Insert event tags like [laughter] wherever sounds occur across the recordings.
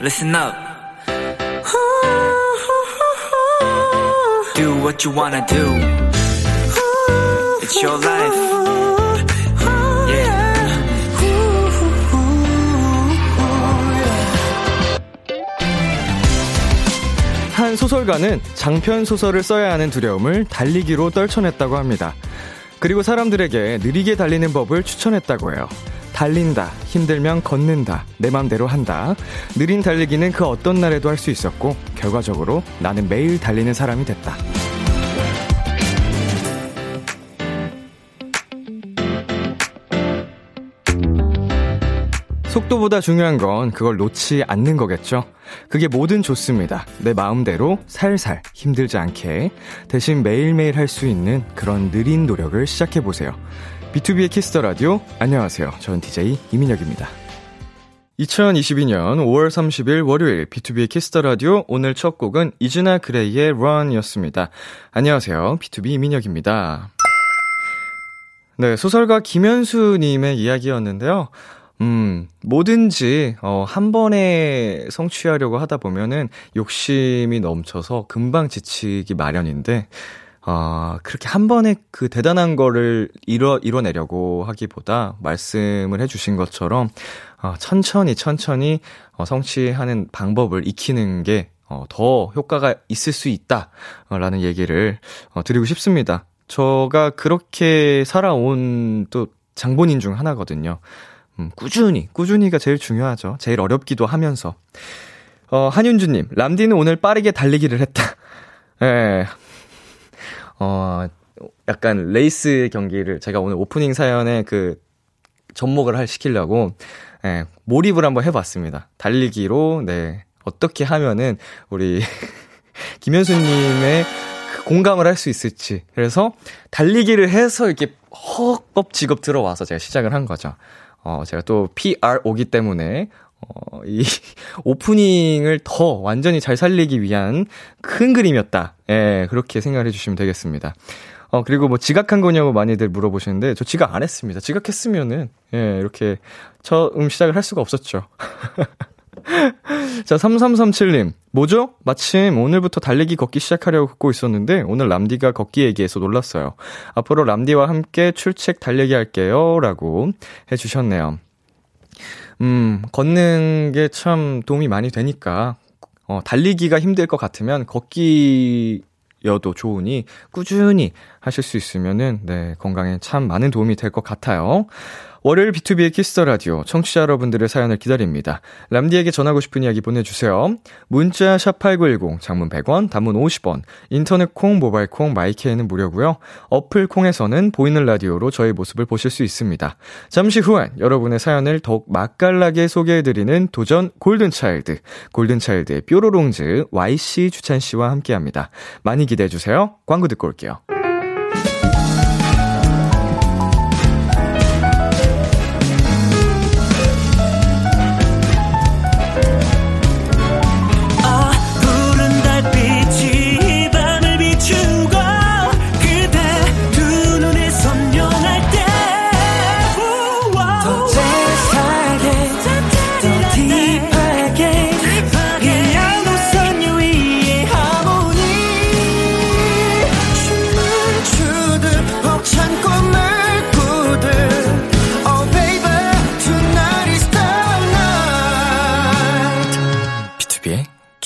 listen up. Do what you wanna do. It's your life. Yeah. 한 소설가는 장편 소설을 써야 하는 두려움을 달리기로 떨쳐냈다고 합니다. 그리고 사람들에게 느리게 달리는 법을 추천했다고 해요. 달린다, 힘들면 걷는다, 내 맘대로 한다. 느린 달리기는 그 어떤 날에도 할 수 있었고, 결과적으로 나는 매일 달리는 사람이 됐다. 속도보다 중요한 건 그걸 놓지 않는 거겠죠. 그게 뭐든 좋습니다. 내 마음대로 살살 힘들지 않게 대신 매일매일 할 수 있는 그런 느린 노력을 시작해보세요. B2B의 키스터 라디오. 안녕하세요. 저는 DJ 이민혁입니다. 2022년 5월 30일 월요일 B2B의 키스터 라디오 오늘 첫 곡은 이진아 그레이의 Run이었습니다. 안녕하세요. BTOB 이민혁입니다. 네, 소설가 김현수 님의 이야기였는데요. 음, 뭐든지, 어, 한 번에 성취하려고 하다 보면은 욕심이 넘쳐서 금방 지치기 마련인데, 어, 그렇게 한 번에 그 대단한 거를 이뤄, 이뤄내려고 하기보다 말씀을 해주신 것처럼, 어, 천천히 천천히, 어, 성취하는 방법을 익히는 게, 어, 더 효과가 있을 수 있다. 라는 얘기를, 어, 드리고 싶습니다. 저가 그렇게 살아온 또 장본인 중 하나거든요. 음, 꾸준히, 꾸준히가 제일 중요하죠. 제일 어렵기도 하면서. 어, 한윤주님, 람디는 오늘 빠르게 달리기를 했다. 예. 어, 약간 레이스 경기를 제가 오늘 오프닝 사연에 그 접목을 할 시키려고, 예, 몰입을 한번 해봤습니다. 달리기로, 네, 어떻게 하면은 우리 [laughs] 김현수님의 그 공감을 할 수 있을지. 그래서 달리기를 해서 이렇게 허겁지겁 들어와서 제가 시작을 한 거죠. 어, 제가 또 PRO기 때문에, 어, 이 [laughs] 오프닝을 더 완전히 잘 살리기 위한 큰 그림이었다. 예, 그렇게 생각을 해주시면 되겠습니다. 어, 그리고 뭐 지각한 거냐고 많이들 물어보시는데, 저 지각 안 했습니다. 지각했으면은, 예, 이렇게 처음 시작을 할 수가 없었죠. [laughs] 자, 3337님. 뭐죠? 마침 오늘부터 달리기 걷기 시작하려고 걷고 있었는데, 오늘 람디가 걷기 얘기해서 놀랐어요. 앞으로 람디와 함께 출첵 달리기 할게요. 라고 해주셨네요. 음, 걷는 게 참 도움이 많이 되니까, 어, 달리기가 힘들 것 같으면 걷기 여도 좋으니 꾸준히 하실 수 있으면은 네, 건강에 참 많은 도움이 될 것 같아요. 월요일 B2B의 키스터 라디오 청취자 여러분들의 사연을 기다립니다. 람디에게 전하고 싶은 이야기 보내주세요. 문자 샵 #8910 장문 100원, 단문 50원, 인터넷 콩, 모바일 콩, 마이케이는 무료고요. 어플 콩에서는 보이는 라디오로 저의 모습을 보실 수 있습니다. 잠시 후엔 여러분의 사연을 더욱 맛깔나게 소개해드리는 도전 골든 차일드, 골든 차일드의 뾰로롱즈 YC 주찬 씨와 함께합니다. 많이 기대해 주세요. 광고 듣고 올게요.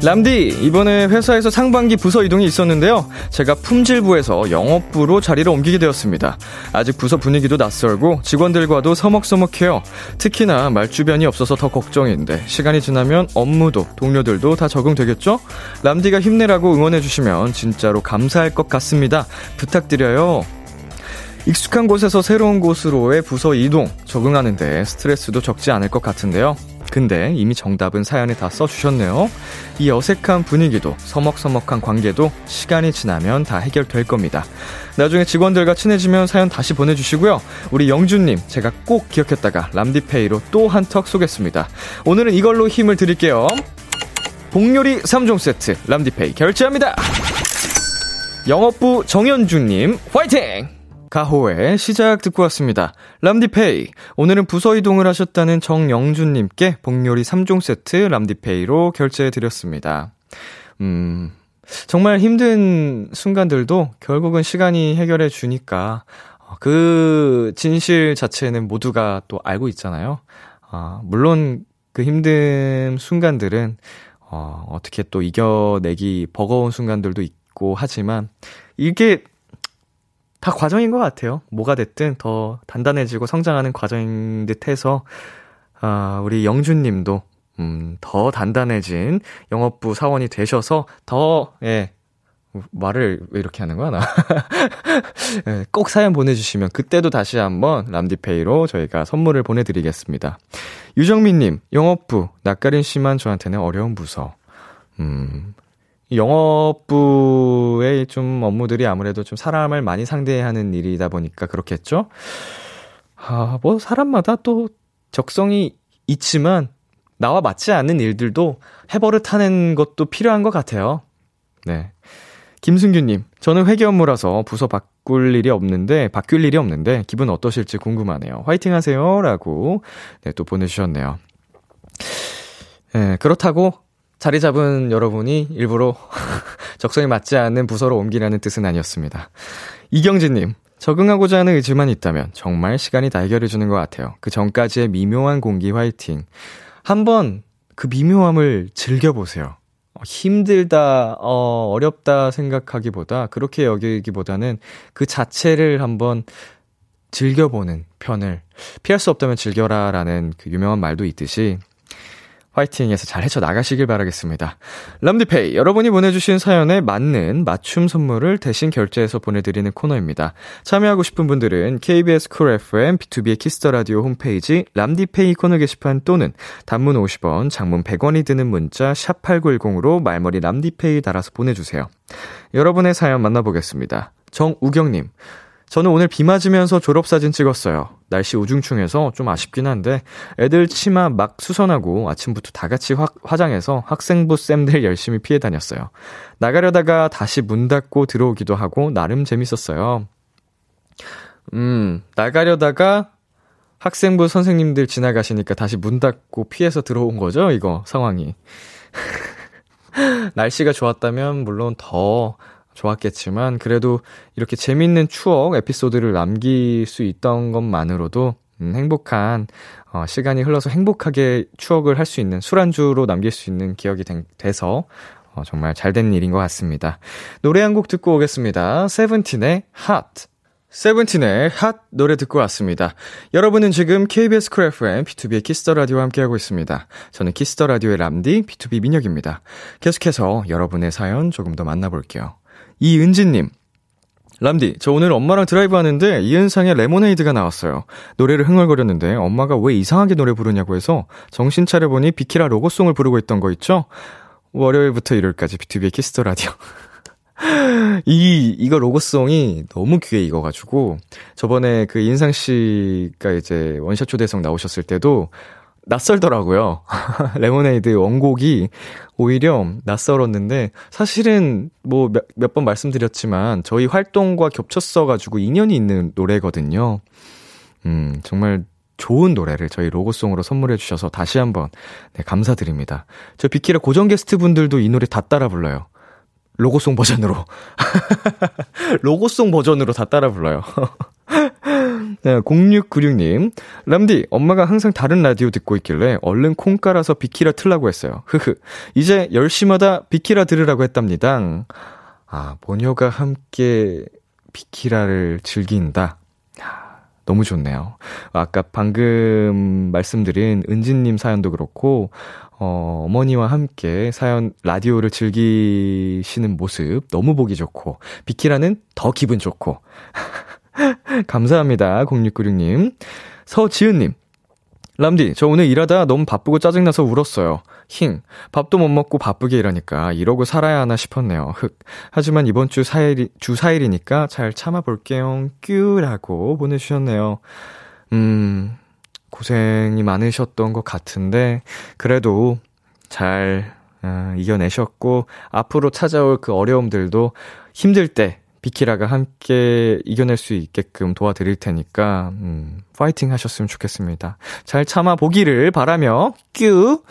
람디, 이번에 회사에서 상반기 부서 이동이 있었는데요. 제가 품질부에서 영업부로 자리를 옮기게 되었습니다. 아직 부서 분위기도 낯설고 직원들과도 서먹서먹해요. 특히나 말주변이 없어서 더 걱정인데 시간이 지나면 업무도 동료들도 다 적응되겠죠? 람디가 힘내라고 응원해주시면 진짜로 감사할 것 같습니다. 부탁드려요. 익숙한 곳에서 새로운 곳으로의 부서 이동, 적응하는데 스트레스도 적지 않을 것 같은데요. 근데 이미 정답은 사연에 다 써주셨네요. 이 어색한 분위기도 서먹서먹한 관계도 시간이 지나면 다 해결될 겁니다. 나중에 직원들과 친해지면 사연 다시 보내주시고요. 우리 영준님, 제가 꼭 기억했다가 람디페이로 또 한턱 쏘겠습니다. 오늘은 이걸로 힘을 드릴게요. 복요리 3종 세트, 람디페이 결제합니다. 영업부 정현주님, 화이팅! 가호의 시작 듣고 왔습니다. 람디페이. 오늘은 부서 이동을 하셨다는 정영준님께 복요리 3종 세트 람디페이로 결제해드렸습니다. 음, 정말 힘든 순간들도 결국은 시간이 해결해 주니까 어, 그 진실 자체는 모두가 또 알고 있잖아요. 아, 물론 그 힘든 순간들은 어, 어떻게 또 이겨내기 버거운 순간들도 있고 하지만 이게 다 과정인 것 같아요. 뭐가 됐든 더 단단해지고 성장하는 과정인 듯 해서, 아, 우리 영준 님도, 음, 더 단단해진 영업부 사원이 되셔서 더, 예, 말을 왜 이렇게 하는 거야, 나? [laughs] 예, 꼭 사연 보내주시면 그때도 다시 한번 람디페이로 저희가 선물을 보내드리겠습니다. 유정민님, 영업부, 낯가린 씨만 저한테는 어려운 부서. 음, 영업부의 좀 업무들이 아무래도 좀 사람을 많이 상대해야 하는 일이다 보니까 그렇겠죠? 아, 뭐, 사람마다 또 적성이 있지만, 나와 맞지 않는 일들도 해버릇하는 것도 필요한 것 같아요. 네. 김승규님, 저는 회계 업무라서 부서 바꿀 일이 없는데, 바뀔 일이 없는데, 기분 어떠실지 궁금하네요. 화이팅 하세요. 라고, 네, 또 보내주셨네요. 네, 그렇다고 자리 잡은 여러분이 일부러 [laughs] 적성에 맞지 않는 부서로 옮기라는 뜻은 아니었습니다. 이경진님, 적응하고자 하는 의지만 있다면 정말 시간이 다 해결해주는 것 같아요. 그 전까지의 미묘한 공기 화이팅. 한번 그 미묘함을 즐겨보세요. 어, 힘들다, 어, 어렵다 생각하기보다, 그렇게 여기기보다는 그 자체를 한번 즐겨보는 편을, 피할 수 없다면 즐겨라 라는 그 유명한 말도 있듯이, 화이팅해서 잘 헤쳐나가시길 바라겠습니다. 람디pay, 여러분이 보내주신 사연에 맞는 맞춤 선물을 대신 결제해서 보내드리는 코너입니다. 참여하고 싶은 분들은 KBS 쿨 FM, B2B의 키스터 라디오 홈페이지 람디pay 코너 게시판 또는 단문 50원, 장문 100원이 드는 문자 샵8910으로 말머리 람디pay 달아서 보내주세요. 여러분의 사연 만나보겠습니다. 정우경님, 저는 오늘 비 맞으면서 졸업사진 찍었어요. 날씨 우중충해서 좀 아쉽긴 한데 애들 치마 막 수선하고 아침부터 다 같이 화, 화장해서 학생부 쌤들 열심히 피해 다녔어요. 나가려다가 다시 문 닫고 들어오기도 하고 나름 재밌었어요. 음, 나가려다가 학생부 선생님들 지나가시니까 다시 문 닫고 피해서 들어온 거죠, 이거 상황이. [laughs] 날씨가 좋았다면 물론 더 좋았겠지만 그래도 이렇게 재밌는 추억 에피소드를 남길 수 있던 것만으로도 음, 행복한 어, 시간이 흘러서 행복하게 추억을 할 수 있는 술안주로 남길 수 있는 기억이 된, 돼서 어, 정말 잘 된 일인 것 같습니다. 노래 한 곡 듣고 오겠습니다. 세븐틴의 Hot. 세븐틴의 핫 노래 듣고 왔습니다. 여러분은 지금 KBS 쿨 FM, B2B의 키스터 라디오와 함께하고 있습니다. 저는 키스터 라디오의 람디, B2B 민혁입니다. 계속해서 여러분의 사연 조금 더 만나볼게요. 이은지님. 람디, 저 오늘 엄마랑 드라이브 하는데 이은상의 레모네이드가 나왔어요. 노래를 흥얼거렸는데 엄마가 왜 이상하게 노래 부르냐고 해서 정신 차려보니 비키라 로고송을 부르고 있던 거 있죠? 월요일부터 일요일까지 B2B의 키스터 라디오. [laughs] 이, 이거 로고송이 너무 귀해 익어가지고, 저번에 그 은상 씨가 이제 one shot 초대석 나오셨을 때도 낯설더라고요. [laughs] 레모네이드 원곡이 오히려 낯설었는데 사실은 뭐 몇 번 말씀드렸지만 저희 활동과 겹쳤어 가지고 인연이 있는 노래거든요. 음, 정말 좋은 노래를 저희 로고송으로 선물해 주셔서 다시 한번 네, 감사드립니다. 저 비키라 고정 게스트 분들도 이 노래 다 따라 불러요. 로고송 버전으로. [laughs] 로고송 버전으로 다 따라 불러요. [laughs] 네, 0696님. 람디, 엄마가 항상 다른 라디오 듣고 있길래 얼른 콩 깔아서 비키라 틀라고 했어요. 흐흐. 이제 10시마다 비키라 들으라고 했답니다. 아, 모녀가 함께 비키라를 즐긴다. 너무 좋네요. 아까 방금 말씀드린 은진님 사연도 그렇고, 어, 어머니와 함께 사연, 라디오를 즐기시는 모습 너무 보기 좋고, 비키라는 더 기분 좋고. [laughs] [laughs] 감사합니다. 0696님. 서지은님. 람디, 저 오늘 일하다 너무 바쁘고 짜증나서 울었어요. 힝. 밥도 못 먹고 바쁘게 일하니까 이러고 살아야 하나 싶었네요. 흑. 하지만 이번 주 4일이, 주 4일이니까 잘 참아볼게요. 뀨라고 보내주셨네요. 음, 고생이 많으셨던 것 같은데, 그래도 잘, 어, 이겨내셨고, 앞으로 찾아올 그 어려움들도 힘들 때, 비키라가 함께 이겨낼 수 있게끔 도와드릴 테니까, 음, 파이팅 하셨으면 좋겠습니다. 잘 참아보기를 바라며, 뀨!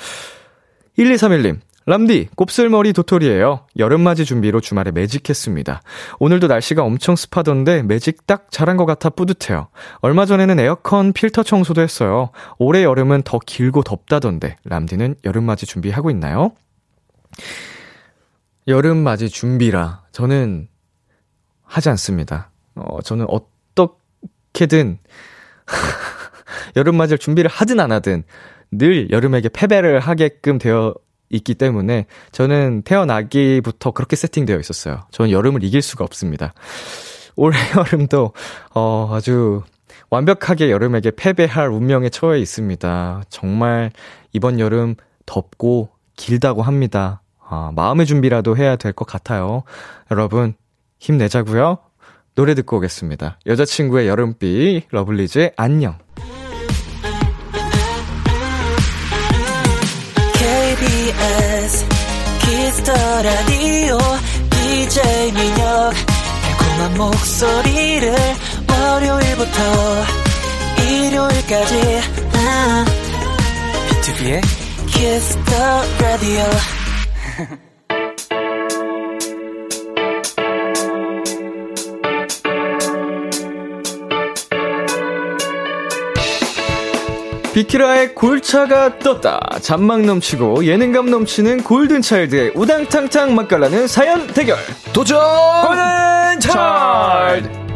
1231님, 람디, 곱슬머리 도토리예요. 여름맞이 준비로 주말에 매직했습니다. 오늘도 날씨가 엄청 습하던데 매직 딱 잘한 것 같아 뿌듯해요. 얼마 전에는 에어컨 필터 청소도 했어요. 올해 여름은 더 길고 덥다던데 람디는 여름맞이 준비하고 있나요? 여름맞이 준비라 저는 하지 않습니다. 어, 저는 어떻게든 [laughs] 여름맞이를 준비를 하든 안 하든 늘 여름에게 패배를 하게끔 되어 있기 때문에 저는 태어나기부터 그렇게 세팅되어 있었어요. 저는 여름을 이길 수가 없습니다. 올해 [laughs] 여름도 어 아주 완벽하게 여름에게 패배할 운명에 처해 있습니다. 정말 이번 여름 덥고 길다고 합니다. 아, 마음의 준비라도 해야 될 것 같아요. 여러분 힘내자고요. 노래 듣고 오겠습니다. 여자친구의 여름비 러블리즈의 안녕. KBS 키스터 라디오 DJ 민혁 달콤한 목소리를 월요일부터 일요일까지 아, 비투비의 키스터 라디오 비키라의 골차가 떴다. 잔망 넘치고 예능감 넘치는 골든차일드의 우당탕탕 맛깔나는 사연 대결. 도전! 골든차일드!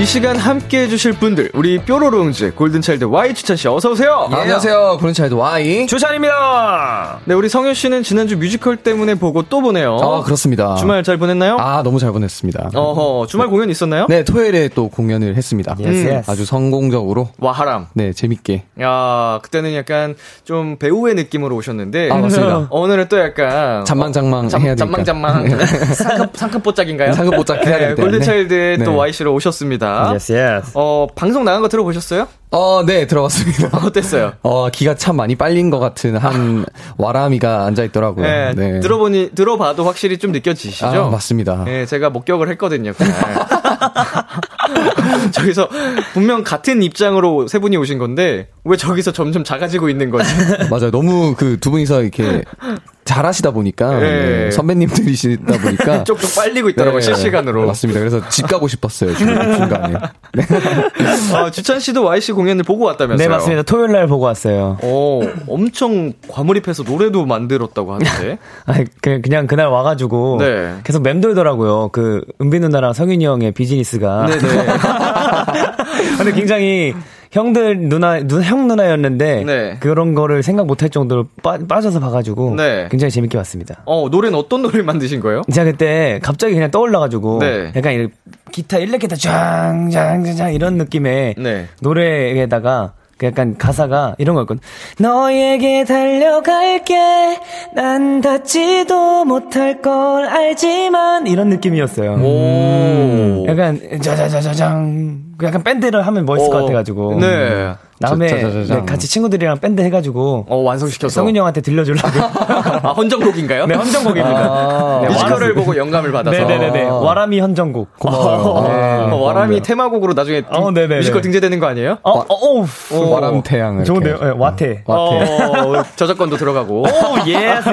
이 시간 함께 해주실 분들, 우리 뾰로롱즈, 골든차일드 Y 주찬씨 어서오세요! 예. 안녕하세요. 골든차일드 Y. 주찬입니다! 네, 우리 성윤씨는 지난주 뮤지컬 때문에 보고 또 보네요. 아, 그렇습니다. 주말 잘 보냈나요? 아, 너무 잘 보냈습니다. 어허, 주말 공연 있었나요? 네, 토요일에 또 공연을 했습니다. 음, 아주 성공적으로. 와하람. 네, 재밌게. 야, 그때는 약간 좀 배우의 느낌으로 오셨는데. 아, 맞습니다. [laughs] 오늘은 또 약간. 잔망장망 잠- 해야 되니까. 잔망장망. [laughs] 상급, 상급보짝인가요? 상급보짝 해야 네, 되기 때문에. 골든차일드에 또 네. Y씨로 오셨습니다. Yes, yes. 어, 방송 나간 거 들어보셨어요? 어, 네, 들어봤습니다. [laughs] 어땠어요? 어, 기가 참 많이 빨린 것 같은 한 [laughs] 와라미가 앉아있더라고요. 네, 들어보니, 들어봐도 확실히 좀 느껴지시죠? 아, 맞습니다. 네, 제가 목격을 했거든요, 그날. [laughs] 저기서 분명 같은 입장으로 세 분이 오신 건데, 왜 저기서 점점 작아지고 있는 거지? 맞아요. 너무 그 두 분이서 이렇게 잘하시다 보니까 네. 네, 선배님들이시다 보니까 [laughs] 쪽쪽 빨리고 있더라고요, 네, 실시간으로. 맞습니다. 그래서 집 가고 싶었어요. 중, [laughs] 중간에. 네. 어, [laughs] 주찬 씨도 Y씨 공연을 보고 왔다면서요? 네, 맞습니다. 토요일 날 보고 왔어요. 어, 엄청 과몰입해서 노래도 만들었다고 하는데. 아니, 그, 그냥 그날 와가지고. 네. 계속 맴돌더라고요. 그, 은비 누나랑 성윤이 형의 비즈니스가. 네네. 근데 굉장히 형들 누나, 누나, 형 누나였는데. 네. 그런 거를 생각 못할 정도로 빠, 빠져서 봐가지고. 네. 굉장히 재밌게 봤습니다. 어, 노래는 어떤 노래를 만드신 거예요? 제가 그때 갑자기 그냥 떠올라가지고. 네. 약간 이렇게 기타 일렉 기타 짱짱짱 이런 느낌의 네. 노래에다가 그 약간 가사가 이런 거였거든. 너에게 달려갈게. 난 닿지도 못할 걸 알지만 이런 느낌이었어요. 오. 약간 짜자자자장. 그 약간 밴드를 하면 멋있을 것 어, 같아가지고. 네. 다음에 짜자자자장. 네, 같이 친구들이랑 밴드 해가지고 어, 완성시켜서. 성윤이 형한테 들려주려고. [laughs] 아, 헌정곡인가요? 네, 헌정곡입니다. 아, 네, 뮤지컬을 보고 영감을 받아서. 네네네네. 아. 와라미 헌정곡. 어, 네. 어, 와람이 테마곡으로 나중에 어, 네네네. 뮤지컬 등재되는 거 아니에요? 어, 어, 어, 오. 와람 태양을. 좋은데요? 이렇게. 네, 와태. 어, 저작권도 들어가고. 오, yes,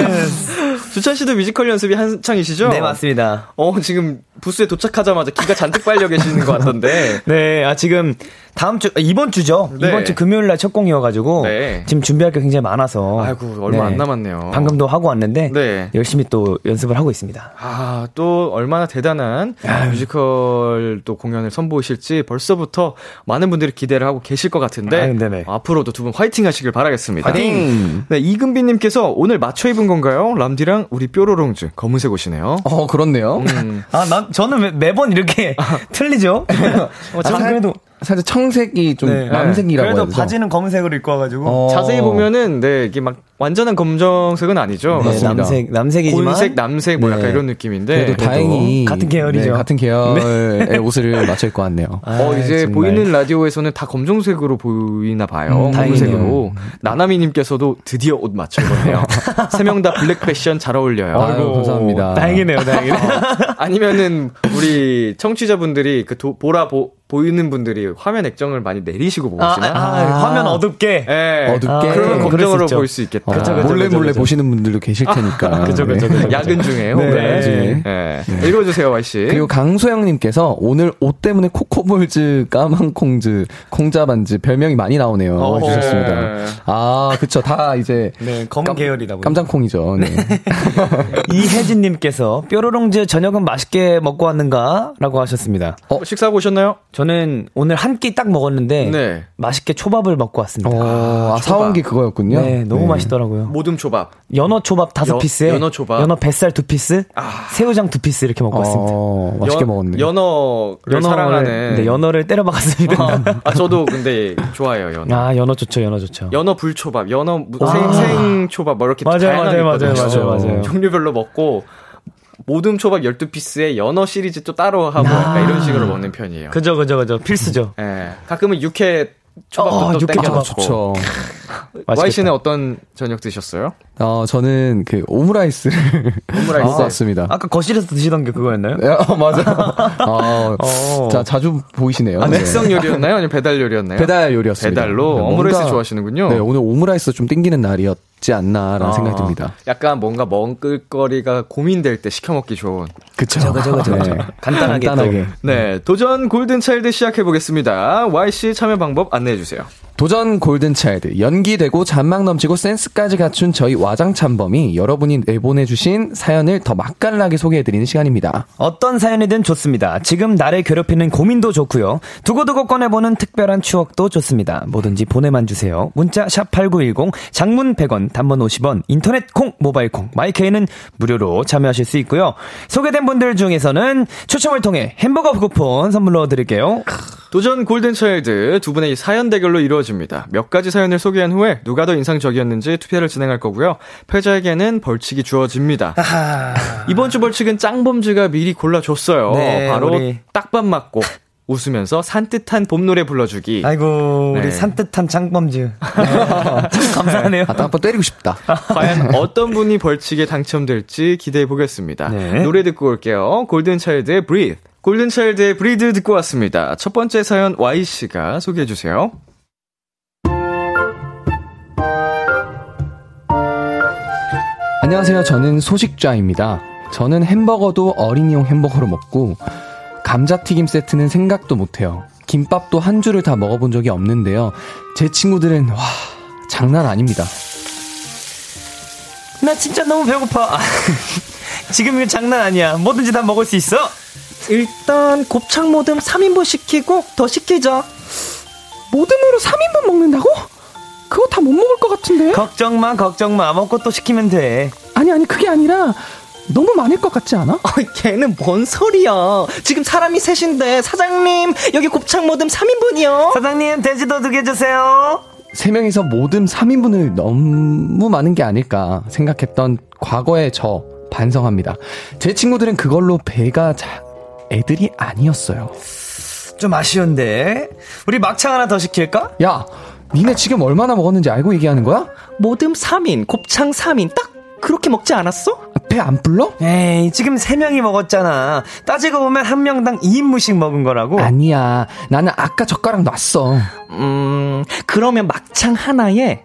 yes. [laughs] 주찬 씨도 뮤지컬 연습이 한창이시죠? 네, 맞습니다. 어, 지금 부스에 도착하자마자 기가 잔뜩 빨려 계시는 것 같던데. [laughs] 네, 아, 지금 다음 주, 아, 이번 주죠? 네. 이번 주 금요일 날 첫 공이어가지고. 네. 지금 준비할 게 굉장히 많아서. 아이고, 얼마 안 남았네요. 방금도 하고 왔는데. 네. 열심히 또 연습을 하고 있습니다. 아, 또 얼마나 대단한 뮤지컬 또 공연을 선보이실지 벌써부터 많은 분들이 기대를 하고 계실 것 같은데 아유, 네네. 앞으로도 두 분 화이팅 하시길 바라겠습니다. 화이팅! 네, 이금빈님께서 오늘 맞춰 입은 건가요? 람디랑 우리 뾰로롱즈 검은색 옷이네요. 어, 그렇네요. 음. [laughs] 아, 난, 저는 매, 매번 이렇게 틀리죠? 어, 저는 그래도 살짝 청색이 좀 네. 남색이라고 그래도 되죠? 바지는 검은색으로 입고 와가지고 어. 자세히 보면은 네 이게 막 완전한 검정색은 아니죠. 네, 맞습니다. 남색 남색이지만 곤색, 남색 뭐 약간 네. 이런 느낌인데 그래도 다행히 같은 계열이죠. 네, 같은 계열의 [laughs] 옷을 맞춰 입고 왔네요. 어, 이제 정말. 보이는 라디오에서는 다 검정색으로 보이나 봐요. 음, 검은색으로. 나나미님께서도 드디어 옷 맞춰 입었네요. [laughs] 세 명 다 블랙 패션 잘 어울려요. 아유, 감사합니다. 다행이네요, 다행이네요. 아니면은 우리 청취자분들이 그 도, 보라 보, 보이는 분들이 화면 액정을 많이 내리시고 아, 보시나? 아, 화면 어둡게. 예. 어둡게. 아, 그러면 검정으로 있죠. 볼수 있겠다. 어, 그쵸, 그쵸, 몰래 그쵸, 몰래 그쵸. 보시는 분들도 계실 테니까. 그쵸, 그쵸, 네. 그쵸. 야근 중에, 네. 혹은. 나중에. 예. 읽어주세요, Y씨. 그리고 강소영님께서 오늘 옷 때문에 코코볼즈, 까만콩즈, 콩자반즈 별명이 많이 나오네요. 어, 주셨습니다. 네. 아, 그쵸. 다 이제 네, 검은 깜- 계열이다 보니. 깜장콩이죠. 네. [laughs] 이혜진님께서 뾰로롱즈 저녁은 맛있게 먹고 왔는가? 라고 하셨습니다. 어, 식사하고 오셨나요? 저는 오늘 한 끼 딱 먹었는데 네. 맛있게 초밥을 먹고 왔습니다. 어, 아, 사온 게 그거였군요. 네, 너무 맛있더라고요. 모둠 초밥. 연어 초밥 다섯 여- 피스에 연어 초밥. 연어 뱃살 두 피스, 아. 새우장 두 피스 이렇게 먹고 왔습니다. 어, 맛있게 연- 먹었네. 연어를 사랑하는. 네, 연어를 때려 박았습니다. 아, 저도 근데 좋아해요, 연어. 아, 연어 좋죠, 연어 좋죠. 연어 불 초밥, 연어 무- 아. 생, 생 초밥, 뭐 이렇게 맞아요, 다양하게 맞아요. 맞아요, 맞아요, 맞아요. 종류별로 먹고, 모둠 초밥 12피스에 연어 시리즈 또 따로 하고, 아. 약간 이런 식으로 먹는 편이에요. 그죠, 그죠, 그죠. 필수죠. 예. 가끔은 육회 초밥도 어, 또 육회 땡겨 초밥. 좋죠. Y씨는 어떤 저녁 드셨어요? 어, 저는 그 오므라이스를 오므라이스. 먹고 왔습니다. 아까 거실에서 드시던 게 그거였나요? 네, 어, 맞아. [laughs] 어, 어. 자, 자주 보이시네요. 아, 네. 직접 요리였나요? 아니면 배달 요리였나요? 배달 요리였습니다. 배달로 네, 오므라이스 뭔가- 좋아하시는군요. 네, 오늘 오므라이스 좀 땡기는 날이었지 않나라는 아, 생각이 듭니다. 약간 뭔가 먹을 거리가 고민될 때 시켜 먹기 좋은. 그쵸. 그죠, 그죠, 그죠. 네. 간단하게 또. 간단하게. 네, 도전 골든 차일드 시작해 보겠습니다. Y씨 참여 방법 안내해 주세요. 도전 골든 차일드 연기 되고 잔망 넘치고 센스까지 갖춘 저희 와장참범이 여러분이 내보내주신 사연을 더 맛깔나게 소개해드리는 시간입니다. 어떤 사연이든 좋습니다. 지금 나를 괴롭히는 고민도 좋고요. 두고두고 꺼내보는 특별한 추억도 좋습니다. 뭐든지 보내만 주세요. 문자 샵8910 장문 100원 단문 50원 인터넷 콩 모바일 콩 my K는 무료로 참여하실 수 있고요. 소개된 분들 중에서는 추첨을 통해 햄버거 쿠폰 선물로 드릴게요. 도전 골든차일드 두 분의 사연 대결로 이루어집니다. 몇 가지 사연을 소개한 후에 누가 더 인상적이었는지 투표를 진행할 거고요. 패자에게는 벌칙이 주어집니다. 이번 주 벌칙은 짱범즈가 미리 골라줬어요. 네, 바로 우리. 딱밥 맞고 웃으면서 산뜻한 봄 노래 불러주기. 아이고 우리 네. 산뜻한 장범즈 참 [laughs] [laughs] 감사하네요. 아, 딱 한번 때리고 싶다. 과연 [laughs] 어떤 분이 벌칙에 당첨될지 기대해 보겠습니다. 네. 노래 듣고 올게요. 골든 차일드의 Breathe. 골든 차일드의 Breathe 듣고 왔습니다. 첫 번째 사연 Y씨가 소개해 주세요. 안녕하세요. 저는 소식좌입니다. 저는 햄버거도 어린이용 햄버거로 먹고 감자튀김 세트는 생각도 못해요. 김밥도 한 줄을 다 먹어본 적이 없는데요. 제 친구들은 와 장난 아닙니다. 나 진짜 너무 배고파. 아, [laughs] 지금 이거 장난 아니야. 뭐든지 다 먹을 수 있어. 일단 곱창 모듬 3인분 시키고 더 시키자. 모듬으로 3인분 먹는다고? 그거 다 못 먹을 것 같은데? 걱정 마, 걱정 마. 먹고 또 시키면 돼. 아니 아니 그게 아니라 너무 많을 것 같지 않아? [laughs] 아, 걔는 뭔 소리야. 지금 사람이 셋인데 사장님 여기 곱창 모듬 3인분이요. 사장님 돼지도 두 개 주세요. 세 명이서 모듬 3인분을 너무 많은 게 아닐까 생각했던 과거의 저 반성합니다. 제 친구들은 그걸로 배가 자, 애들이 아니었어요. 좀 아쉬운데. 우리 막창 하나 더 시킬까? 야, 니네 지금 얼마나 먹었는지 알고 얘기하는 거야? 모듬 3인, 곱창 3인 딱 그렇게 먹지 않았어? 배 안 불러? 에이, 지금 세 명이 먹었잖아. 따지고 보면 한 명당 2인분씩 먹은 거라고. 아니야. 나는 아까 젓가락 놨어. 음, 그러면 막창 하나에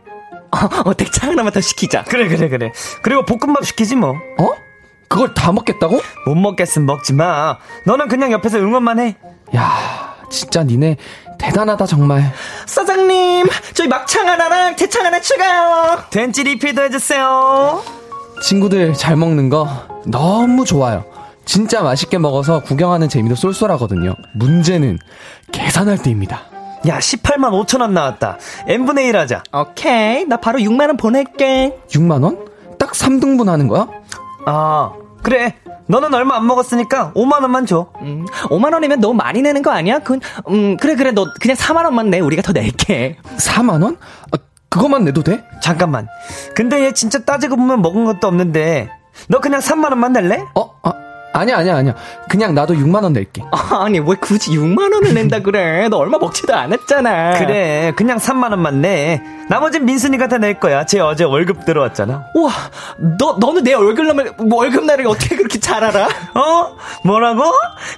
어, 어, 대창 하나만 더 시키자. 그래, 그래, 그래. 그리고 볶음밥 시키지 뭐. 어? 그걸 다 먹겠다고? 못 먹겠으면 먹지 마. 너는 그냥 옆에서 응원만 해. 야, 진짜 니네 대단하다 정말. 사장님, 저희 막창 하나랑 대창 하나 추가요. 된지 리필도 해주세요. 친구들 잘 먹는 거 너무 좋아요. 진짜 맛있게 먹어서 구경하는 재미도 쏠쏠하거든요. 문제는 계산할 때입니다. 야, 18만 5천 원 나왔다. n분의 1 하자. 오케이, 나 바로 6만 원 보낼게. 6만 원? 딱 3등분 하는 거야? 아, 그래. 너는 얼마 안 먹었으니까 5만 원만 줘. 음, 5만 원이면 너무 많이 내는 거 아니야? 그, 음, 그래 그래 너 그냥 4만 원만 내. 우리가 더 낼게. 4만 원? 아, 그것만 내도 돼? 잠깐만. 근데 얘 진짜 따지고 보면 먹은 것도 없는데 너 그냥 3만 원만 낼래? 어? 아, 아니야, 아니야, 아니야. 그냥 나도 6만 원 낼게. 아니 왜 굳이 6만 원을 낸다 그래? 너 얼마 먹지도 않았잖아. 그래, 그냥 3만 원만 내. 나머진 민순이가 다 낼 거야. 쟤 어제 월급 들어왔잖아. 우와, 너 너는 내 월급날을 뭐 월급날을 어떻게 그렇게 잘 알아? 어? 뭐라고?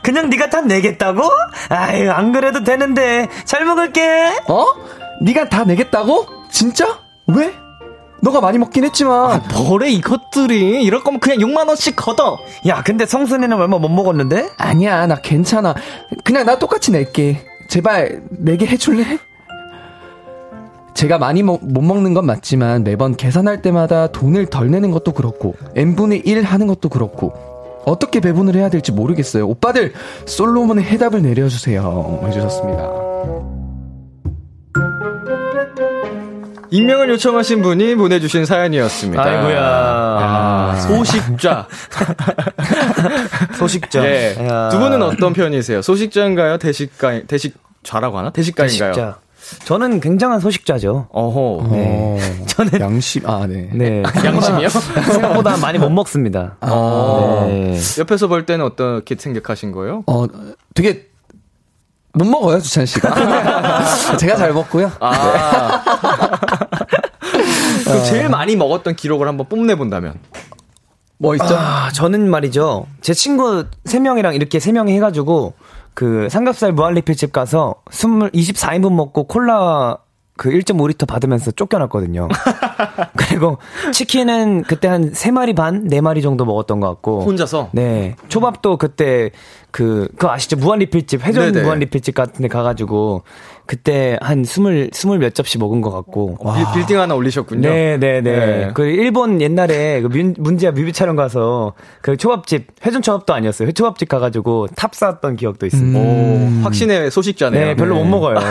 그냥 네가 다 내겠다고? 아유, 안 그래도 되는데. 잘 먹을게. 어? 네가 다 내겠다고? 진짜? 왜? 너가 많이 먹긴 했지만. 뭐래 이것들이? 이럴 거면 그냥 6만 원씩 걷어. 야, 근데 성순이는 얼마 못 먹었는데? 아니야, 나 괜찮아. 그냥 나 똑같이 낼게. 제발 내게 해줄래? 제가 많이 먹, 못 먹는 건 맞지만 매번 계산할 때마다 돈을 덜 내는 것도 그렇고 n분의 1 하는 것도 그렇고 어떻게 배분을 해야 될지 모르겠어요. 오빠들 솔로몬의 해답을 내려주세요. 해주셨습니다. 익명을 요청하신 분이 보내주신 사연이었습니다. 아이고야. 아, 소식자. [laughs] 소식자. 예. 야. 두 분은 어떤 편이세요? 소식자인가요? 대식가, 대식좌라고 하나? 대식가인가요? 소식자. 저는 굉장한 소식자죠. 어허. 네. [laughs] 저는 양심, 아, 네. 네. [laughs] 양심이요? 생각보다 많이 못 먹습니다. 어. 네. 옆에서 볼 때는 어떻게 생각하신 거예요? 어, 되게 못 먹어요, 주찬 씨가. [laughs] 제가 잘 먹고요. 아. 그럼 제일 많이 먹었던 기록을 한번 뽐내본다면? 뭐 있죠? 아, 저는 말이죠. 제 친구 3명이랑 이렇게 3명이 해가지고, 그, 삼겹살 무한리필집 가서 20, 24인분 먹고 콜라 그 1.5리터 받으면서 쫓겨났거든요. [laughs] 그리고 치킨은 그때 한 3마리 반, 4마리 정도 먹었던 것 같고. 혼자서? 네. 초밥도 그때 그, 그거 아시죠? 무한리필집, 회전. 무한리필집 같은 데 가가지고, 그때 한 스물, 스물 몇 접시 먹은 것 같고. 빌, 빌딩 하나 올리셨군요. 네네네. 네. 그 일본 옛날에 그 문, 문지아 뮤비 촬영 가서 그 초밥집, 회전 초밥도 아니었어요. 회초밥집 가가지고 탑 쌓았던 기억도 있습니다. 오, 확신의 소식좌네요. 네, 별로 못 먹어요. [laughs]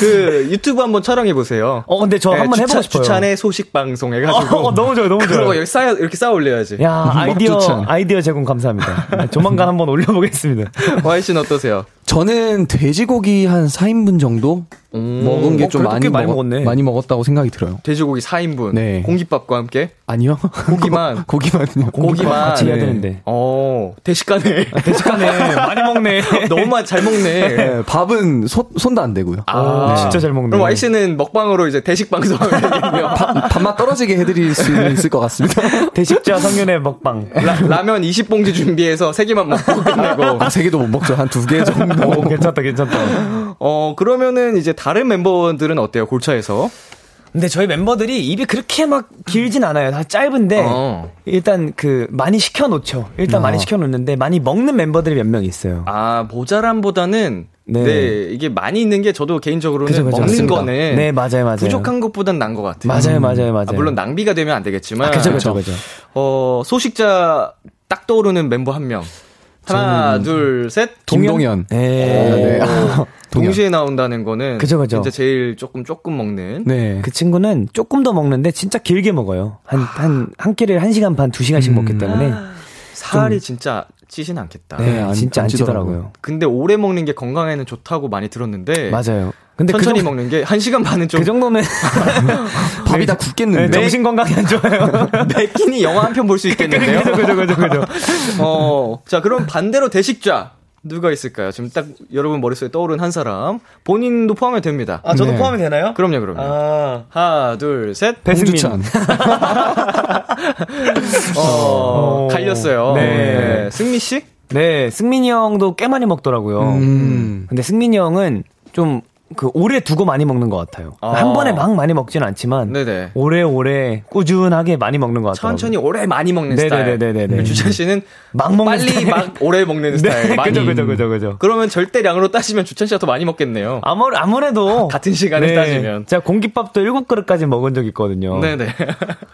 그 유튜브 한번 촬영해 보세요. 어, 근데 저 한번 해보고 싶어요. 주찬의 소식 방송 해가지고. 어, 너무 좋아요, 너무 좋아요. 그런 거 여기 쌓여 이렇게 쌓아 올려야지. 야, [laughs] 아이디어, 먹주찬. 아이디어 제공 감사합니다. 네, 조만간 한번 올려보겠습니다. [laughs] Y 씨는 어떠세요? 저는 돼지 고기 한 4인분 정도 먹은 게 어, 좀 많이, 꽤 많이 먹었, 먹었 네. 많이 먹었다고 생각이 들어요. 돼지고기 4인분. 네. 공깃밥과 함께. 아니요. 고기만. [laughs] 고기만요. 고기만. 같이 해야 네. 되는데. 어, 대식가네. [laughs] 대식하네. 많이 먹네. [laughs] 너무 많이 잘 먹네. 네, 밥은 손, 손도 안 대고요. 아, 진짜 잘 먹네. 그럼 와이 씨는 먹방으로 이제 대식 방송을 하겠네요. 밥, 밥맛 떨어지게 해드릴 수 있을 것 같습니다. 대식자 성윤의 먹방. 라, 라면 20봉지 준비해서 3개만 먹고 끝내고. 아, 세 개도 못 먹죠. 한두개 정도. 오, 괜찮다, 괜찮다. 어, 그러면은 이제 다른 멤버들은 어때요? 골차에서? 근데 저희 멤버들이 입이 그렇게 막 길진 않아요. 다 짧은데 어. 일단 그 많이 시켜 놓죠. 일단 많이 시켜 놓는데 많이 먹는 멤버들이 몇 명 있어요. 아, 모자람보다는 네. 네. 이게 많이 있는 게 저도 개인적으로는 그죠, 그죠. 먹는 맞습니다. 거는 네, 맞아요, 맞아요. 부족한 것보단 나은 것 같아요. 맞아요, 맞아요, 맞아요. 아, 물론 낭비가 되면 안 되겠지만 그죠, 그죠, 그죠. 어, 소식자 딱 떠오르는 멤버 한 명. 하나, 둘, 셋. 김동현. 네. 네. 동시에 나온다는 거는 그죠, 그죠. 진짜 제일 조금 조금 먹는 네. 그 친구는 조금 더 먹는데 진짜 길게 먹어요. 한, 한, 한 끼를 한 시간 반, 두 시간씩 음. 먹기 때문에. 살이 진짜 찌진 않겠다. 네, 안- 진짜 안안 찌더라고요. 찌더라고요. 근데 오래 먹는 게 건강에는 좋다고 많이 들었는데 맞아요. 근데 그 천천히 정- 먹는 게한 시간 반은 좀 그 정도면 [laughs] 밥이 다 네, 굳겠는데. 정신 건강이 안 좋아요. [laughs] 매 끼니 영화 한 편 볼 수 있겠는데요. 그죠, 그죠, 그죠, 그죠. 어, 자, 그럼 반대로 대식자. 누가 있을까요? 지금 딱 여러분 머릿속에 떠오른 한 사람. 본인도 포함이 됩니다. 아, 저도 네. 포함이 되나요? 그럼요, 그럼요. 아, 하나, 둘, 셋. 홍주찬. [laughs] 어, 갈렸어요. 네. 승미 씨? 네, 승민이 형도 꽤 많이 먹더라고요. 음. 근데 승민이 형은 좀 그 오래 두고 많이 먹는 것 같아요. 아. 한 번에 막 많이 먹지는 않지만 네네. 오래오래 꾸준하게 많이 먹는 것 같아요. 천천히 오래 많이 먹는 네네네네네. 스타일. 그리고 주찬 씨는 막 먹는 빨리 스타일. 막 오래 먹는 [laughs] 스타일. 네, 많이. 그죠, 그죠, 그죠, 그죠. 그러면 절대량으로 따지면 주찬 씨가 더 많이 먹겠네요. 아무, 아무래도. 같은 시간에 따지면. 제가 공깃밥도 7 그릇까지 먹은 적 있거든요. 네네.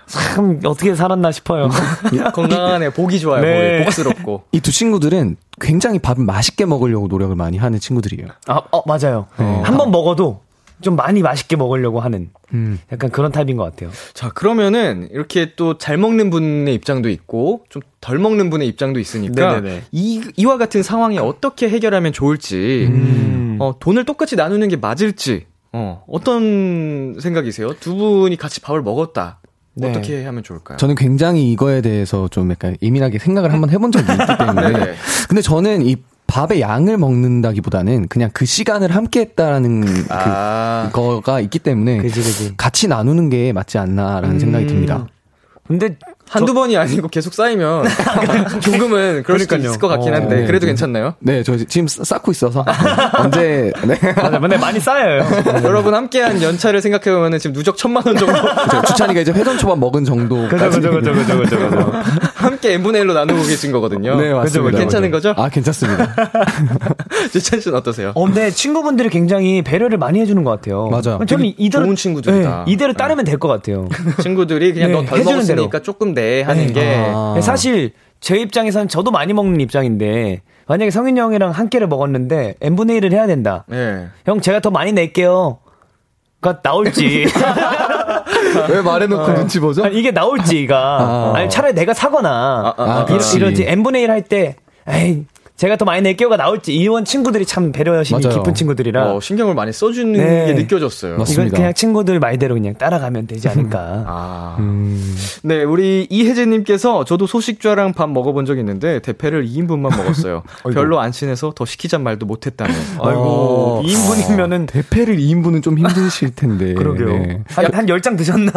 참, 어떻게 살았나 싶어요. [laughs] 건강하네. 보기 좋아요. 네. 복스럽고. 이 두 친구들은 굉장히 밥을 맛있게 먹으려고 노력을 많이 하는 친구들이에요. 아, 어, 맞아요. 한번 먹어도 좀 많이 맛있게 먹으려고 하는 음. 약간 그런 타입인 것 같아요. 자, 그러면은 이렇게 또 잘 먹는 분의 입장도 있고 좀 덜 먹는 분의 입장도 있으니까 네네네. 이 이와 같은 상황에 어떻게 해결하면 좋을지 음. 어, 돈을 똑같이 나누는 게 맞을지 어, 어떤 생각이세요? 두 분이 같이 밥을 먹었다. 네. 어떻게 하면 좋을까요? 저는 굉장히 이거에 대해서 좀 약간 예민하게 생각을 한번 해본 적이 있기 때문에. 네. 근데 저는 이 밥의 양을 먹는다기보다는 그냥 그 시간을 함께 했다라는 아. 그 거가 있기 때문에 그치, 그치. 같이 나누는 게 맞지 않나라는 음. 생각이 듭니다. 근데 한두 번이 아니고 계속 쌓이면 [laughs] 조금은 그럴 수도 있을 것 같긴 한데 어, 네, 그래도 괜찮나요? 네, 저 지금 쌓고 있어서 [laughs] 언제 네. 맞아, 근데 많이 쌓여요. [laughs] 여러분 함께한 연차를 생각해 보면 지금 누적 천만 원 정도. 그쵸, 주찬이가 이제 회전 초밥 먹은 정도. 그죠, 그죠, 그죠, 그죠, 그죠. 함께 n 분의 1로 나누고 계신 거거든요. 네, 맞습니다. 그죠, 괜찮은 거죠? 아, 괜찮습니다. 주찬 씨는 어떠세요? 어, 근데 친구분들이 굉장히 배려를 많이 해주는 것 같아요. 맞아. 저는 이대로 좋은 친구들이다. 네, 이대로 따르면 될 것 같아요. 친구들이 그냥 네, 너덜 먹었으니까. 조금 내 하는 네. 게 아. 사실 제 입장에서는 저도 많이 먹는 입장인데 만약에 성인 형이랑 한 끼를 먹었는데 n분의 1을 해야 된다. 네. 형 제가 더 많이 낼게요. 가 나올지. [laughs] 왜 말해놓고 어. 눈치 보죠? 아니, 이게 나올지가 아. 아니 차라리 내가 사거나 아, 아, 아 이러지 n분의 1 할 때 에이 제가 더 많이 낼게요가 나올지 이원 친구들이 참 배려심이 맞아요. 깊은 친구들이라 어, 신경을 많이 써주는 네. 게 느껴졌어요. 맞습니다. 이건 그냥 친구들 말대로 그냥 따라가면 되지 않을까. [laughs] 아. 음. 네, 우리 이혜재님께서 저도 소식좌랑 밥 먹어본 적 있는데 대패를 2인분만 먹었어요. [laughs] 별로 안 친해서 더 시키잔 말도 못했다네. [laughs] 아이고 어. 2인분이면은 대패를 2인분은 좀 힘드실 텐데. 그러게요. 네. 한, 한 10장 드셨나?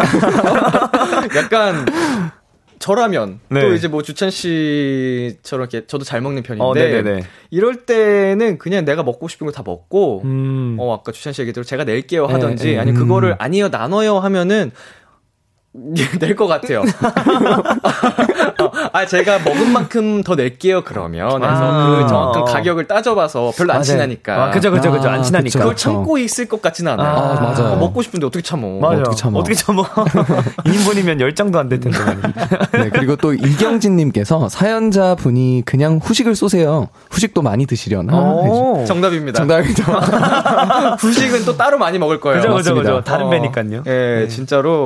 약간 저라면 네. 또 이제 뭐 주찬 씨처럼 이렇게 저도 잘 먹는 편인데 어, 이럴 때는 그냥 내가 먹고 싶은 거 다 먹고 음. 어 아까 주찬 씨 얘기대로 제가 낼게요 하던지 네, 네. 아니면 그거를 음. 아니요 나눠요 하면은 [laughs] 낼 것 같아요. [laughs] [laughs] 아, 제가 먹은 만큼 더 낼게요, 그러면. 그래서 아~ 그 정확한 가격을 따져봐서 별로 안 맞아요. 친하니까. 아, 그죠, 그죠, 그죠. 안 아, 친하니까. 그걸 참고 있을 것 같지는 않아요. 아, 맞아요. 어, 먹고 싶은데 어떻게 참어. 맞아. 어떻게 참어. 어떻게 참어. [laughs] 2인분이면 10장도 안 될 텐데. [laughs] 네, 그리고 또 이경진님께서 사연자 분이 그냥 후식을 쏘세요. 후식도 많이 드시려나? 정답입니다. 정답이죠. [laughs] 후식은 또 따로 많이 먹을 거예요. 그죠, 그죠, 그죠. 다른 어. 배니까요. 예, 네, 진짜로.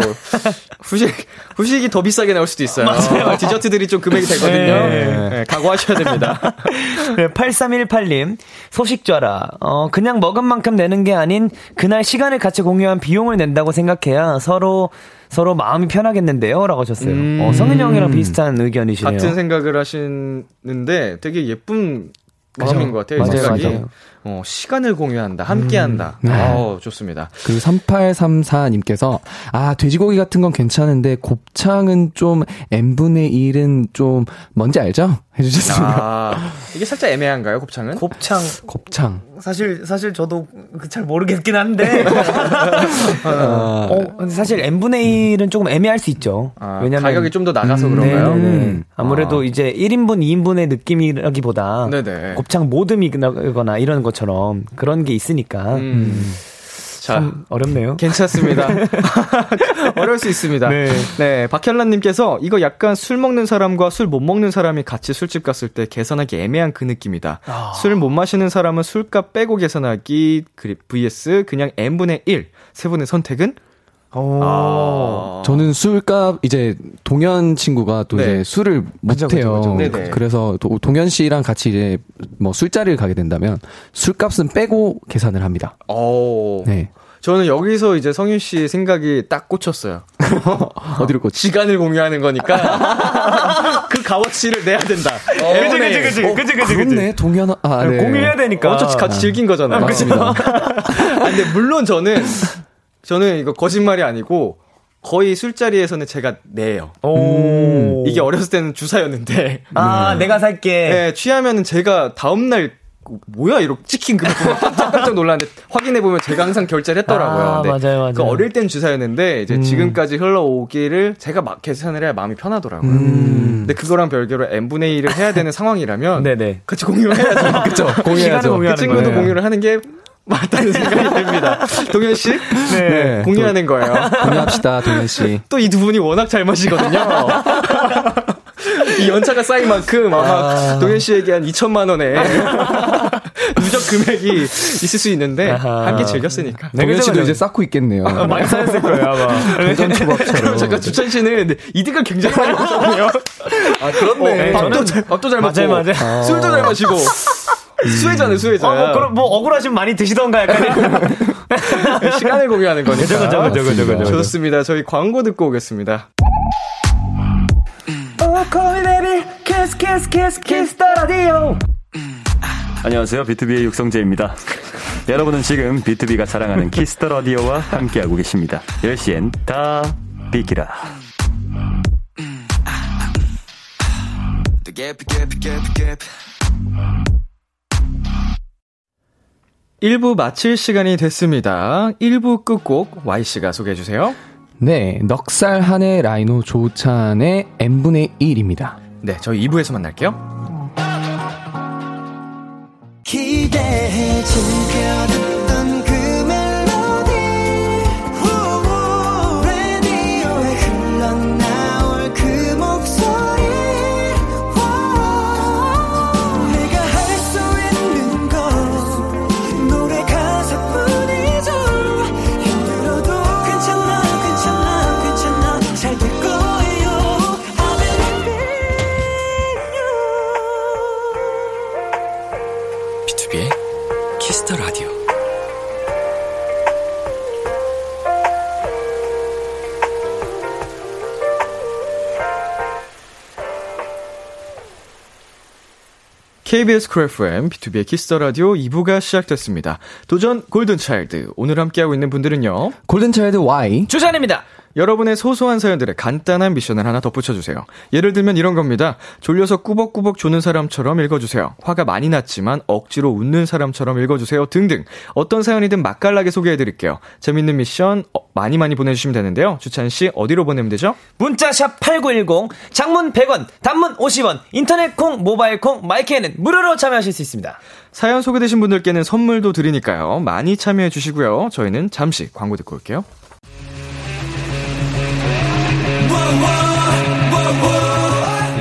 후식, 후식이 더 비싸게 나올 수도 있어요. 맞아요. 디저트들이 좀 금액이 되거든요. 네. 네, 각오하셔야 됩니다. [laughs] 네, 8318님, 소식좌라. 어, 그냥 먹은 만큼 내는 게 아닌 그날 시간을 같이 공유한 비용을 낸다고 생각해야 서로 서로 마음이 편하겠는데요? 라고 하셨어요. 음. 어, 성인 형이랑 비슷한 의견이시네요. 같은 생각을 하시는데 되게 예쁜 마음인 것 같아요. 맞아요, 맞아요. 어, 시간을 공유한다, 함께한다. 음, 네. 어, 좋습니다. 그리고 3834님께서 아 돼지고기 같은 건 괜찮은데 곱창은 좀 n분의 1은 좀 뭔지 알죠? 해주셨습니다. 아, 이게 살짝 애매한가요, 곱창은? 곱창, 곱창. 사실 사실 저도 그잘 모르겠긴 한데. [laughs] 어, 어, 사실 n분의 1은 조금 애매할 수 있죠. 아, 왜냐면 가격이 좀 더 나가서 음, 그런가요? 네, 네. 음. 아무래도 아. 이제 1인분, 2인분의 느낌이라기보다 네네. 곱창 모듬이거나 이런 것 처럼 그런 게 있으니까. 음. 음. 자, 어렵네요. 괜찮습니다. [laughs] 어려울 수 있습니다. 네. 네, 박현란님께서 이거 약간 술 먹는 사람과 술 못 먹는 사람이 같이 술집 갔을 때 계산하기 애매한 그 느낌이다. 아. 술못 마시는 사람은 술값 빼고 계산하기, vs 그냥 n분의 1. 세 분의 선택은? 아. 저는 술값 이제 동현 친구가 또 네. 이제 술을 못해요. 그래서 도, 동현 씨랑 같이 이제 뭐 술자리를 가게 된다면 술값은 빼고 계산을 합니다. 오. 네. 저는 여기서 이제 성윤 씨 생각이 딱 꽂혔어요. [laughs] 어디로 꽂? 시간을 공유하는 거니까 [laughs] 그 값어치를 내야 된다. 어, 그지 그지 그지 어, 그지 그지 그지. 동현 아 네. 공유해야 되니까 어차피 같이 즐긴 거잖아요. 맞습니다. [laughs] 아, 근데 물론 저는 저는 이거 거짓말이 아니고 거의 술자리에서는 제가 내요. 오. 이게 어렸을 때는 주사였는데. 아, 음. 내가 살게. 네, 취하면은 제가 다음날 뭐야 이렇게 치킨 그거 깜짝 놀랐는데 확인해 보면 제가 항상 결제를 했더라고요. 아, 맞아요, 맞아요. 그 어릴 땐 주사였는데 이제 음. 지금까지 흘러오기를 제가 막 계산을 해야 마음이 편하더라고요. 음. 근데 그거랑 별개로 n 분의 1을 해야 되는 상황이라면 [laughs] 네네. 같이 공유를 해야죠. [laughs] 그렇죠. 공유해야죠. 그 친구도 거예요. 공유를 하는 게 맞다는 생각이 듭니다. 동현 씨, 네, 네 공유하는 거예요. 공유합시다, 동현 씨. [laughs] 또 이 두 분이 워낙 잘 마시거든요. [laughs] 이 연차가 쌓인 만큼 아마 아... 동현 씨에게 한 2천만 원에 [laughs] 누적 금액이 있을 수 있는데 함께 즐겼으니까. 네, 동현 씨도 이제 쌓고 있겠네요. 아, 많이 쌓였을 거예요 아마. 도전 초밥처럼. 잠깐 주찬 씨는 이득을 굉장히 많이 봤거든요. 아 그렇네. 어, 밥도 잘 밥도 잘 먹고 맞아요, 맞아요. 술도 잘 마시고 [laughs] 수혜자네 수혜자. 어, 뭐, 그럼 뭐 억울하시면 많이 드시던가 약간. [laughs] 시간을 공유하는 거니까. 그죠, 그죠, 그죠, 그죠, 그죠. 좋습니다. 저희 광고 듣고 오겠습니다. 안녕하세요. 비투비의 육성재입니다. 여러분은 지금 비투비가 사랑하는 Kiss the Radio와 함께하고 계십니다. 10시엔 다 비키라. 일부 마칠 시간이 됐습니다. 1부 끝곡 Y씨가 소개해주세요. 네, 넉살 한해 라이노 조찬의 n분의 1입니다. 네, 저희 2부에서 만날게요. KBS Cool FM, B2B의 Kiss the Radio 2부가 시작됐습니다. 도전 골든 차일드. 오늘 함께하고 있는 분들은요. 골든 차일드 Y. 주찬입니다. 여러분의 소소한 사연들에 간단한 미션을 하나 덧붙여주세요. 예를 들면 이런 겁니다. 졸려서 꾸벅꾸벅 조는 사람처럼 읽어주세요. 화가 많이 났지만 억지로 웃는 사람처럼 읽어주세요. 등등. 어떤 사연이든 맛깔나게 소개해드릴게요. 재밌는 미션 어, 많이 많이 보내주시면 되는데요. 주찬씨, 어디로 보내면 되죠? 문자샵 8910, 장문 100원, 단문 50원, 인터넷 콩, 모바일 콩, my K는 무료로 참여하실 수 있습니다. 사연 소개되신 분들께는 선물도 드리니까요. 많이 참여해주시고요. 저희는 잠시 광고 듣고 올게요.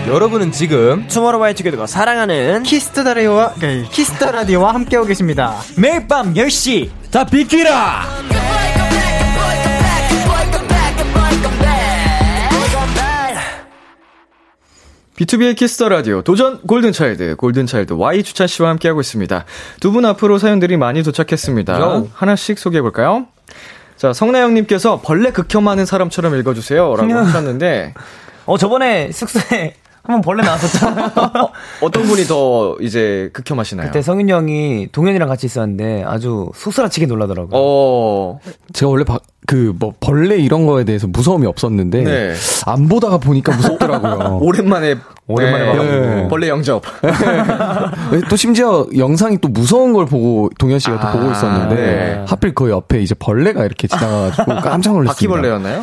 여러분은 지금 투모로우바이투게더가 사랑하는 키스터 라디오와 키스터 라디오와 함께하고 계십니다. 매일 밤 10시 다 비키라 B2B의 Kiss the Radio 도전 골든차일드 골든차일드 Y 주찬 씨와 함께하고 있습니다. 두 분 앞으로 사연들이 많이 도착했습니다. 요. 하나씩 소개해 볼까요? 자 성나영님께서 벌레 극혐하는 사람처럼 읽어주세요라고 하셨는데 어, 저번에 숙소에 한번 벌레 나왔었잖아요. [laughs] 어떤 분이 더 이제 극혐하시나요? 그때 성윤 형이 동현이랑 같이 있었는데 아주 소스라치게 놀라더라고요. 어, 제가 원래 그뭐 벌레 이런 거에 대해서 무서움이 없었는데 네. 안 보다가 보니까 무섭더라고요. [laughs] 오랜만에 오랜만에 네, 봐가지고. 벌레 영접. 또 심지어 영상이 또 무서운 걸 보고 동현 씨가 또 아, 보고 있었는데 네. 하필 그 옆에 이제 벌레가 이렇게 지나가가지고 [laughs] 깜짝 놀랐습니다. 바퀴벌레였나요?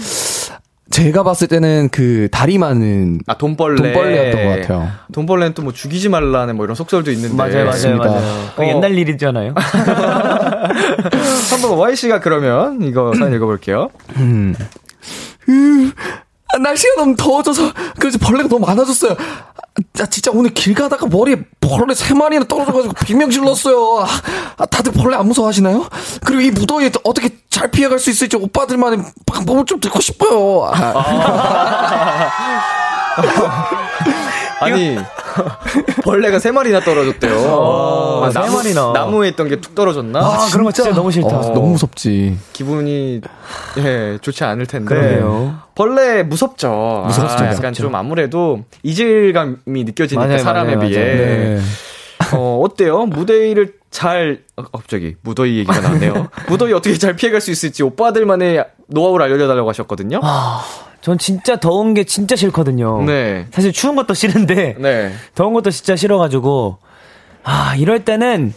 제가 봤을 때는 그 다리 많은 아 돈벌레. 돈벌레였던 것 같아요. 돈벌레는 또 뭐 죽이지 말라는 뭐 이런 속설도 있는데. 맞아요, 맞아요, 맞습니다. 맞아요. 그 어. 옛날 일이잖아요. [laughs] 한번 Y 씨가 그러면 이거 사연 읽어볼게요. 아, 날씨가 너무 더워져서 그래서 벌레가 너무 많아졌어요. 아, 진짜 오늘 길 가다가 머리에 벌레 세 마리나 떨어져가지고 비명 질렀어요. 아, 아, 다들 벌레 안 무서워하시나요? 그리고 이 무더위에 어떻게 잘 피해갈 수 있을지 오빠들만의 방법을 좀 듣고 싶어요. 아, [laughs] 아니 [laughs] 벌레가 세 마리나 떨어졌대요. 아, 세 나무, 마리나. 나무에 있던 게 툭 떨어졌나? 아, 그런 거 진짜 너무 싫다. 어, 너무 무섭지. 기분이 예 좋지 않을 텐데. 그래요. 벌레 무섭죠. 무섭죠. 아, 약간 좀 아무래도 이질감이 느껴지니까 맞아요, 사람에 맞아요, 비해. 네. 어 어때요? 무더위를 잘 어, 갑자기 무더위 얘기가 나왔네요. [laughs] 무더위 어떻게 잘 피해갈 수 있을지 오빠들만의 노하우를 알려달라고 하셨거든요. 전 진짜 더운 게 진짜 싫거든요. 네. 사실 추운 것도 싫은데 네. 더운 것도 진짜 싫어가지고 아 이럴 때는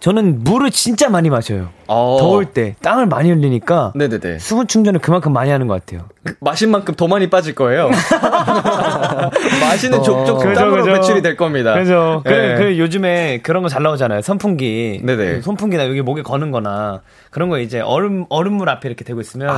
저는 물을 진짜 많이 마셔요. 어. 더울 때 땀을 많이 흘리니까 네네네. 수분 충전을 그만큼 많이 하는 것 같아요. 마신 만큼 더 많이 빠질 거예요. [laughs] 마시는 족족 그죠, 땀으로 그죠. 배출이 될 겁니다. 그죠. 그래, 예. 그 요즘에 그런 거 잘 나오잖아요. 선풍기. 네네. 그 선풍기나 여기 목에 거는 거나 그런 거 이제 얼음, 얼음물 앞에 이렇게 대고 있으면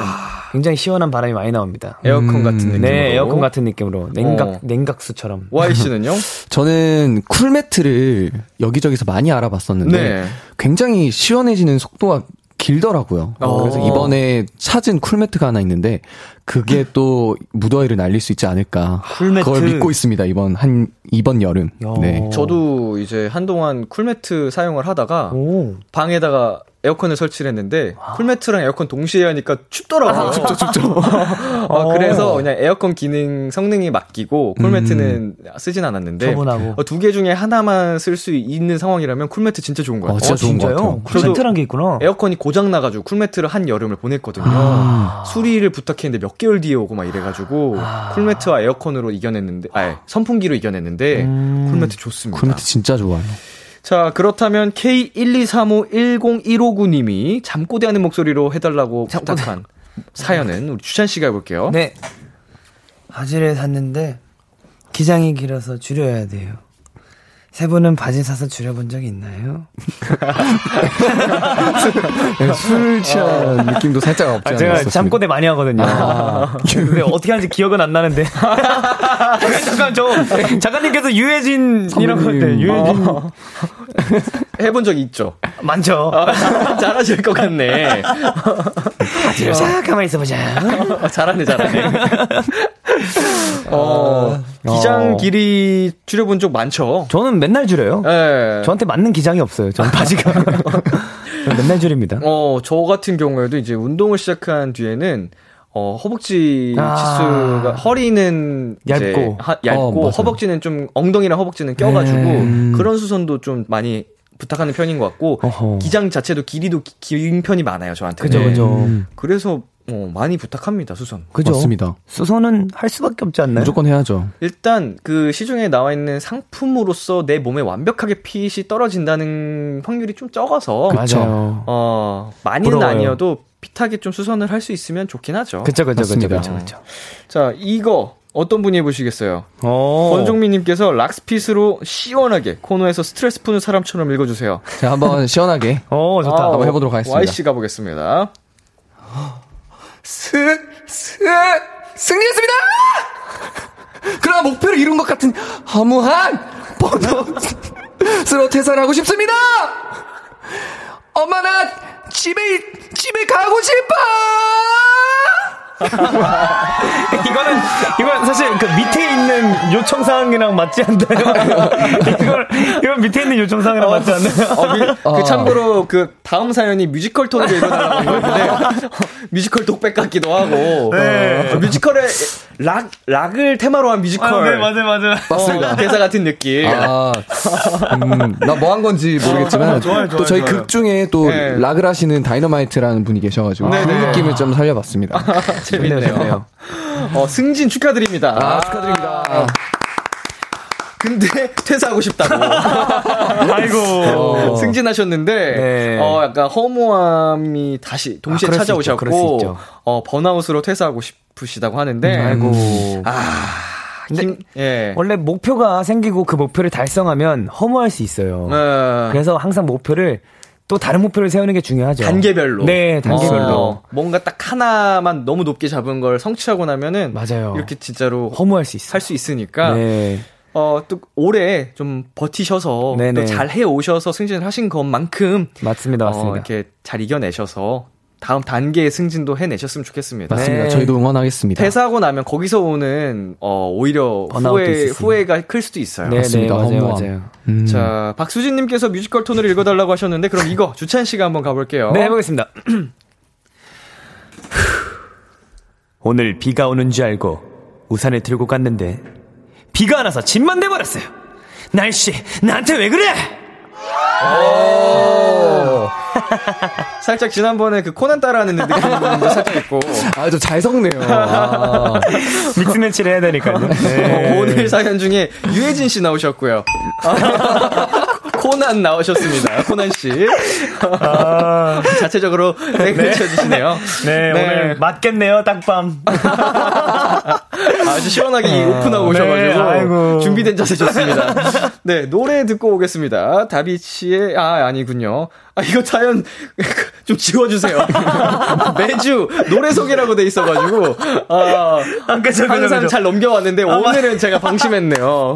굉장히 시원한 바람이 많이 나옵니다. 에어컨 같은 느낌으로. 네, 에어컨 같은 느낌으로. 냉각, 어. 냉각수처럼. Y 씨는요? [laughs] 저는 쿨매트를 여기저기서 많이 알아봤었는데 네. 굉장히 시원해지는 속도가 길더라고요. 어. 그래서 이번에 찾은 쿨매트가 하나 있는데 그게 또 무더위를 날릴 수 있지 않을까. 쿨매트. 그걸 믿고 있습니다. 이번 한 이번 여름. 야. 네. 저도 이제 한동안 쿨매트 사용을 하다가 오. 방에다가 에어컨을 설치를 했는데 쿨매트랑 에어컨 동시에 하니까 춥더라고요. 춥죠, 춥죠. [laughs] 어, 그래서 그냥 에어컨 기능 성능이 맡기고 쿨매트는 쓰진 않았는데 처분하고. 두개 중에 하나만 쓸 수 있는 상황이라면 쿨매트 진짜 좋은 것 어, 같아요. 진짜 좋은 것 같아요. 쿨매트란 게 있구나. 에어컨이 고장 나가지고 쿨매트를 한 여름을 보냈거든요. 아. 수리를 부탁했는데 몇 개월 뒤에 오고 막 이래가지고 쿨매트와 에어컨으로 이겨냈는데, 아 선풍기로 이겨냈는데 음. 쿨매트 좋습니다. 쿨매트 진짜 좋아요. 자 그렇다면 K123510159님이 잠꼬대 하는 목소리로 해달라고 부탁한 사연은 우리 주찬 씨가 해볼게요. 네. 바지를 샀는데 기장이 길어서 줄여야 돼요. 세 분은 바지 사서 줄여본 적이 있나요? 네, 술 취한 느낌도 살짝 없지 아, 않아 제가 있었습니다. 잠꼬대 많이 하거든요. 근데 어떻게 하는지 기억은 안 나는데. [laughs] 잠깐 저 작가님께서 유해진이라고. 했대. 유해진 해본 적이 있죠. 많죠. [laughs] 잘하실 것 같네. 자 가만히 있어보자. 어, 잘하네, 잘하네. 어, 기장 길이 줄여본 적 많죠. 저는 맨날 줄여요. 예. 저한테 맞는 기장이 없어요. 전 바지가 [laughs] 맨날 줄입니다. 어, 저 같은 경우에도 이제 운동을 시작한 뒤에는 어, 허벅지 아. 치수가 허리는 얇고. 하- 얇고 어. 허벅지는 좀 엉덩이랑 허벅지는 껴가지고 음. 그런 수선도 좀 많이 부탁하는 편인 것 같고 어허. 기장 자체도 길이도 기- 긴 편이 많아요 저한테. 그죠, 그죠. 음, 그래서 어, 많이 부탁합니다 수선. 그죠. 맞습니다. 수선은 할 수밖에 없지 않나요? 무조건 해야죠. 일단 그 시중에 나와 있는 상품으로서 내 몸에 완벽하게 핏이 떨어진다는 확률이 좀 적어서 맞아요. 어 많이는 부러워요. 아니어도 핏하게 좀 수선을 할 수 있으면 좋긴 하죠. 그쵸, 그쵸, 그쵸, 그쵸. 자 이거 어떤 분이 해보시겠어요? 어. 권종민님께서 락스핏으로 시원하게 코너에서 스트레스 푸는 사람처럼 읽어주세요. 제가 한번 [laughs] 시원하게 어, 좋다. 한번 해보도록 하겠습니다. Y 씨 가보겠습니다. 스, 스, 승리했습니다! 그러나 목표를 이룬 것 같은 허무한 번호스로 퇴산하고 싶습니다! 엄마, 나 집에, 집에 가고 싶어! [laughs] 이거는 이건 사실 그 밑에 있는 요청 사항이랑 맞지 않나요? [laughs] 이걸 이건 밑에 있는 요청 사항이랑 맞지 않나요? 어, 미- 아. 그 참고로 그 다음 사연이 뮤지컬 톤으로 읽어달라고 했는데 뮤지컬 독백 같기도 하고 어, 뮤지컬의 락 락을 테마로 한 뮤지컬 네, 맞아요, 맞아요. 어, 대사 같은 느낌. 아, 음, 나뭐 한 건지 모르겠지만, 또 저희 극 중에 또 네. 락을 하시는 다이너마이트라는 분이 계셔가지고, 그 네네. 느낌을 좀 살려봤습니다. [laughs] 재밌네요. 어, 승진 축하드립니다. 아, 축하드립니다. 근데 [laughs] 퇴사하고 싶다고. [laughs] 아이고. 어, 승진하셨는데 네. 어 약간 허무함이 다시 동시에 아, 찾아오셨고 있죠. 어 번아웃으로 퇴사하고 싶으시다고 하는데 아이고. 힘, 예. 원래 목표가 생기고 그 목표를 달성하면 허무할 수 있어요. 어, 그래서 항상 목표를 또 다른 목표를 세우는 게 중요하죠. 단계별로. 네, 단계별로. 어, 뭔가 딱 하나만 너무 높게 잡은 걸 성취하고 나면은 맞아요. 이렇게 진짜로 허무할 수 있어요. 할수 있으니까 네. 어, 또 올해 좀 버티셔서. 또 잘 해 오셔서 승진을 하신 것만큼 맞습니다, 맞습니다. 어, 이렇게 잘 이겨내셔서 다음 단계의 승진도 해내셨으면 좋겠습니다. 맞습니다. 네. 저희도 응원하겠습니다. 퇴사하고 나면 거기서 오는 어 오히려 후회 수 후회가 클 수도 있어요. 네, 네, 맞습니다. 맞아요, 허무함. 맞아요. 음. 자, 박수진님께서 뮤지컬 톤으로 읽어달라고 하셨는데 그럼 이거 [laughs] 주찬 씨가 한번 가볼게요. 네, 해보겠습니다. [clears throat] 오늘 비가 오는 줄 알고 우산을 들고 갔는데 비가 안 와서 짐만 돼버렸어요. 날씨 나한테 왜 그래? [laughs] 살짝 지난번에 그 코난 따라하는 느낌도 살짝 있고 아, 저잘 섞네요. 아, [laughs] 믹스 매치를 해야 되니까요. 어, 오늘 사연 중에 유해진 씨 나오셨고요. [laughs] 코난 나오셨습니다. 코난 씨. 자체적으로 네, 외쳐주시네요. 네, 오늘 맞겠네요, 딱밤. 아주 시원하게 아, 오픈하고 네, 오셔가지고 아이고. 준비된 자세 좋습니다. 네 노래 듣고 오겠습니다. 다비치의 아 아니군요. 아 이거 자연 [laughs] 좀 지워주세요. [laughs] 매주 노래 소개라고 돼 있어가지고 아, 그죠, 그죠, 항상 그죠. 잘 넘겨왔는데 오늘은 제가 방심했네요.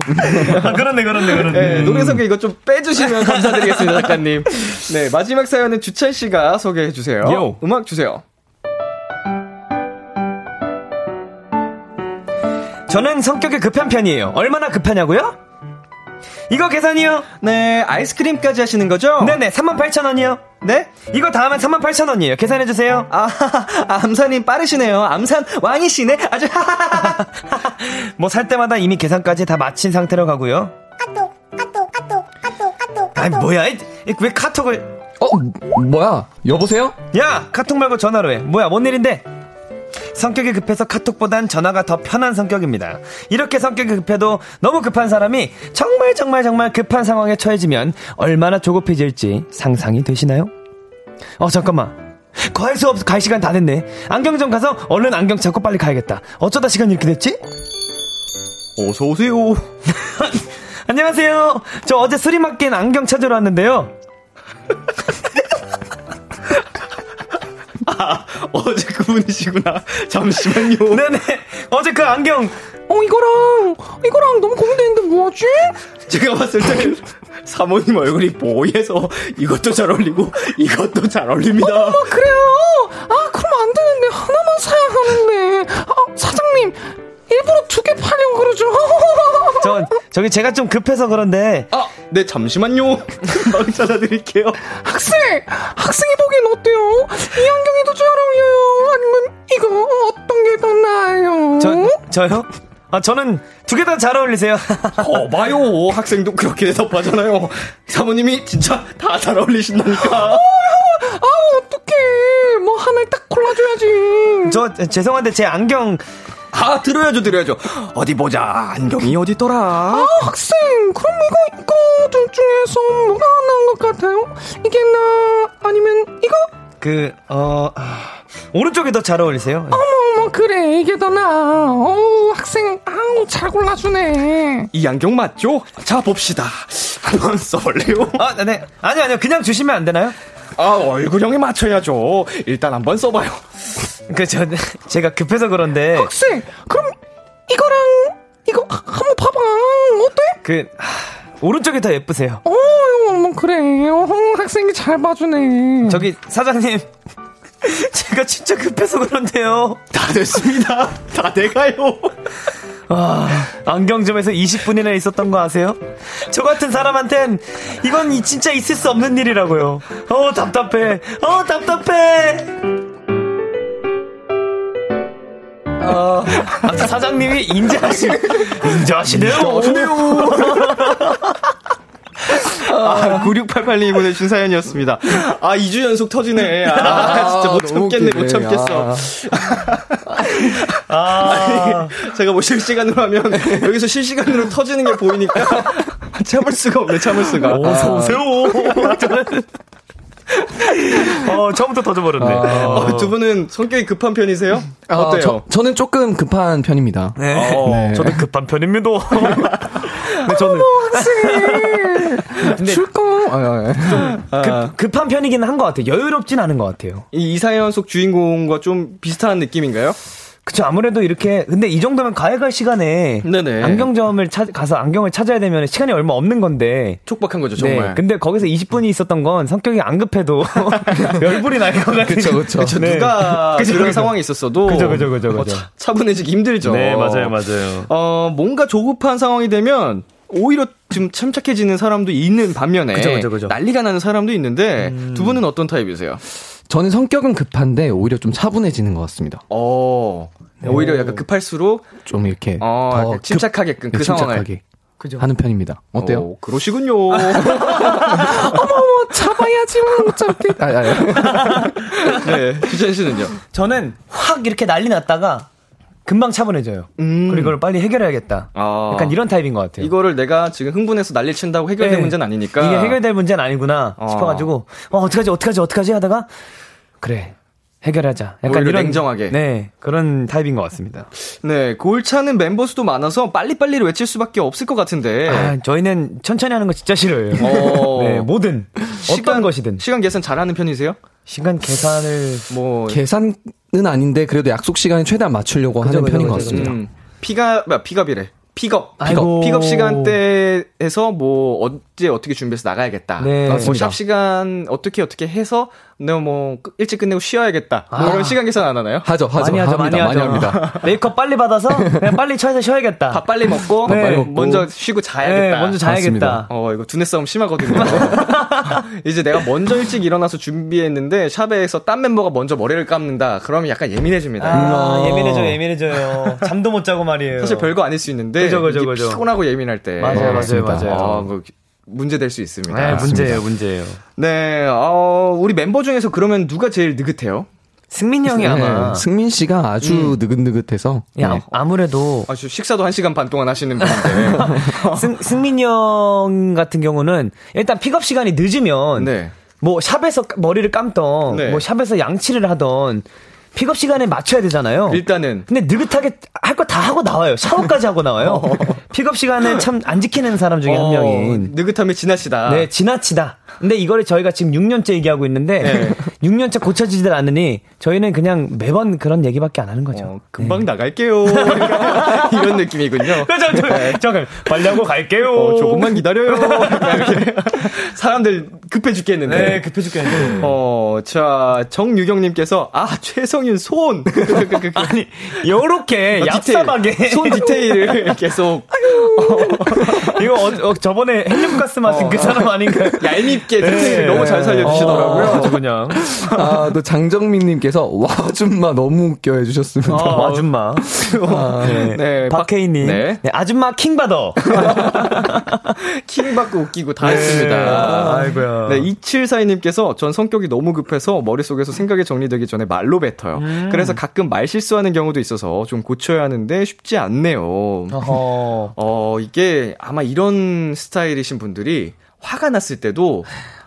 아, 그렇네, 그렇네, 그렇네. 네, 노래 소개 이거 좀 빼주 시면 감사드리겠습니다, [laughs] 작가님. 네, 마지막 사연은 주찬 씨가 소개해 주세요. 요. 음악 주세요. 저는 성격이 급한 편이에요. 얼마나 급하냐고요? 이거 계산이요? 네, 아이스크림까지 하시는 거죠? 네네, 38,000원이요. 네? 이거 다 하면 38,000원이에요. 계산해주세요. 아, [laughs] 암산님 빠르시네요. 암산 왕이시네. 아주 [laughs] 뭐 살 때마다 이미 계산까지 다 마친 상태로 가고요. 아니, 뭐야. 왜 카톡을. 어, 뭐야? 여보세요? 야! 카톡 말고 전화로 해. 뭐야, 뭔 일인데? 성격이 급해서 카톡보단 전화가 더 편한 성격입니다. 이렇게 성격이 급해도 너무 급한 사람이 정말 정말 정말 급한 상황에 처해지면 얼마나 조급해질지 상상이 되시나요? 어, 잠깐만. 과할 수 없, 갈 시간 다 됐네. 안경점 가서 얼른 안경 찾고 빨리 가야겠다. 어쩌다 시간이 이렇게 됐지? 어서 오세요. [laughs] 안녕하세요. 저 어제 수리 맡긴 안경 찾으러 왔는데요. [laughs] 어제 그분이시구나. 잠시만요. [laughs] 네네. 어제 그 안경 어, 이거랑, 이거랑 너무 고민되는데 뭐하지? 제가 봤을 때는 [laughs] 사모님 얼굴이 뽀얘서 이것도 잘 어울리고 이것도 잘 어울립니다. 그래요? 아, 그럼 안 되는데. 하나만 사야 하는데. 아, 사장님, 일부러 두 개 팔려고 그러죠. [laughs] 저 저기 제가 좀 급해서 그런데 아, 네, 잠시만요. [laughs] 금방 찾아드릴게요. 학생! 학생이 보기엔 어때요? 이 안경이 더 잘 어울려요? 아니면 이거 어떤 게 더 나아요? 저 저요? 아 저는 두 개 다 잘 어울리세요. [laughs] 거봐요. 학생도 그렇게 대답하잖아요. 사모님이 진짜 다 잘 어울리신다니까. 아, 어떡해. 뭐 하나를 딱 골라줘야지. 저 죄송한데 제 안경 아, 들어야죠, 들어야죠. 어디 보자. 안경이 어디더라? 아, 학생! 그럼 이거, 이거 둘 중에서 뭐가 나은 것 같아요? 이게 나, 아니면 이거? 그 어 오른쪽이 더 잘 어울리세요. 어머, 어머, 그래. 이게 더 나아. 어우, 학생, 아우, 잘 골라주네. 이 안경 맞죠? 자, 봅시다. 한번 써볼래요? 아, 네. 아니 아니요. 그냥 주시면 안 되나요? 아, 얼굴형에 맞춰야죠. 일단 한번 써봐요. 그 저 제가 급해서 그런데 학생, 그럼 이거랑 이거 하- 한번 봐봐. 어때? 그 하, 오른쪽이 더 예쁘세요. 어, 어머, 그래. 어, 학생이 잘 봐주네. 저기 사장님 [laughs] 제가 진짜 급해서 그런데요. 다 됐습니다. 다 돼가요. 아, 안경점에서 20분이나 있었던 거 아세요? 저 같은 사람한텐 이건 이- 진짜 있을 수 없는 일이라고요. 어, 답답해. 어, 답답해. 어, 아, 사장님이 인자하시, 인자하시네요. 아, 9688님이 보내주신 사연이었습니다. 아, 2주 연속 터지네. 아, 진짜 못 참겠네, 못. 참겠어. 아, 아니, 제가 뭐 실시간으로 하면 여기서 실시간으로 터지는 게 보이니까 [laughs] 참을 수가 없네, 참을 수가. 어서 오세요. 저는, [laughs] 어, 처음부터 터져버렸네. 어, 두 분은 성격이 급한 편이세요? 아, 어때요? 저, 저는 조금 급한 편입니다. 네. 어, 저도 급한 편입니다. [laughs] 근데 저는 근데 줄까? 아, 아, 아. 급, 급한 편이긴 한 것 같아요. 여유롭진 않은 것 같아요. 이, 이 사연 속 주인공과 좀 비슷한 느낌인가요? 그쵸, 아무래도 이렇게, 근데 이 정도면 가해갈 시간에. 네네. 안경점을 찾, 가서 안경을 찾아야 되면 시간이 얼마 없는 건데. 촉박한 거죠, 정말. 네. 근데 거기서 20분이 있었던 건 성격이 안 급해도 열불이 날 것 같은. 그쵸, 그쵸. 그쵸, 네. 누가 그죠, 그런. 상황이 있었어도 그죠, 그죠, 그죠, 어, 그죠. 차, 차분해지기 힘들죠. 네, 맞아요, 맞아요. 어, 뭔가 조급한 상황이 되면 오히려 좀 침착해지는 사람도 있는 반면에 그죠, 그죠, 그죠. 난리가 나는 사람도 있는데 두 분은 어떤 타입이세요? 저는 성격은 급한데 오히려 좀 차분해지는 것 같습니다. 어, 오히려 약간 급할수록 좀 이렇게 어, 더 약간 침착하게끔 그 급- 상황을 침착하게 그죠. 하는 편입니다. 어때요? 어, 그러시군요. [laughs] 잡아야지 못 잡게. 아, 아, [laughs] 네, 주찬 씨는요? 저는 확 이렇게 난리 났다가 금방 차분해져요. 음. 그리고 이걸 빨리 해결해야겠다. 아. 약간 이런 타입인 것 같아요. 이거를 내가 지금 흥분해서 난리 친다고 해결될 네. 문제는 아니니까. 이게 해결될 문제는 아니구나 어. 싶어가지고 어 어떡하지 어떡하지 어떡하지 하다가 그래 해결하자. 약간 이런 냉정하게. 네 그런 타입인 것 같습니다. 네, 골차는 멤버 수도 많아서 빨리빨리를 외칠 수밖에 없을 것 같은데. 아, 저희는 천천히 하는 거 진짜 싫어요. 어. [laughs] 네 뭐든 어떤 것이든 시간 계산 잘하는 편이세요? 시간 계산을 뭐 계산은 아닌데 그래도 약속 시간에 최대한 맞추려고 그죠, 하는 그죠, 편인 것 그죠, 같습니다. 음, 피가 아, 피갑이래. 픽업, 아이고. 픽업, 픽업 시간대에서 뭐 언제 어떻게 준비해서 나가야겠다. 네. 뭐. 샵 시간 어떻게 어떻게 해서 내가 뭐 일찍 끝내고 쉬어야겠다. 뭐 아. 이런 시간 계산 안 하나요? 하죠, 하죠, 많이 하죠 합니다, 많이 하죠. 합니다. [laughs] 메이크업 빨리 받아서 그냥 빨리 차에서 쉬어야겠다. 밥 빨리 먹고, 네. 빨리 먹고 먼저 쉬고 자야겠다. 네, 먼저 자야겠다. 맞습니다. 어, 이거 두뇌 싸움 심하거든요. [laughs] 이제 내가 먼저 일찍 일어나서 준비했는데, 샵에서 딴 멤버가 먼저 머리를 감는다. 그러면 약간 예민해집니다. 아, 음. 예민해져요, 예민해져요. 잠도 못 자고 말이에요. 사실 별거 아닐 수 있는데, 그죠, 그죠, 그죠. 피곤하고 예민할 때. 맞아요, 맞아요, 맞습니다. 맞아요. 아, 뭐 문제 될 수 있습니다. 네, 문제예요, 문제예요. 네, 어, 우리 멤버 중에서 그러면 누가 제일 느긋해요? 승민 형이 네, 아마 승민 씨가 아주 느긋느긋해서 야, 네. 아무래도 아, 저 식사도 한 시간 반 동안 하시는 분인데. [laughs] 승, 승민 형 같은 경우는 일단 픽업 시간이 늦으면 네. 뭐 샵에서 머리를 감던 네. 뭐 샵에서 양치를 하던 픽업 시간에 맞춰야 되잖아요. 일단은. 근데 느긋하게 할 거 다 하고 나와요. 샤워까지 하고 나와요. [laughs] 픽업 시간을 참안 지키는 사람 중에 한 어, 명이. 느긋함이 지나치다. 네, 지나치다. 근데 이거를 저희가 지금 6년째 얘기하고 있는데 네. [laughs] 6년째 고쳐지질 않으니 저희는 그냥 매번 그런 얘기밖에 안 하는 거죠. 어, 금방 나갈게요. [laughs] 이런 느낌이군요. 저, 저, 빨리 하고 갈게요. 어, 조금만 기다려요. 이렇게. 사람들 급해 죽겠는데. 네, 급해 죽겠는데. 어, 자, 정유경님께서, 아, 최성 윤 손! [laughs] 아니, 요렇게 어, 디테일, 얍삽하게. 손 디테일을 계속 [laughs] [laughs] 이거 어, 어, 저번에 헬륨가스 마신 그 사람 아닌가요? 얄밉게 디테일을 너무 잘 살려주시더라고요. 어, 아주 그냥. 아, 또 장정민님께서 와줌마 너무 웃겨 해주셨습니다. 어, 아줌마. 네. 네, 박혜인님. 네. 네, 아줌마 킹받어. 킹 받고 웃기고 다 네. 했습니다. 아이고야. 네, 2742님께서 전 성격이 너무 급해서 머릿속에서 생각이 정리되기 전에 말로 뱉어요. 음. 그래서 가끔 말 실수하는 경우도 있어서 좀 고쳐야 하는데 쉽지 않네요. 어허. [laughs] 어, 이게 아마 이런 스타일이신 분들이 화가 났을 때도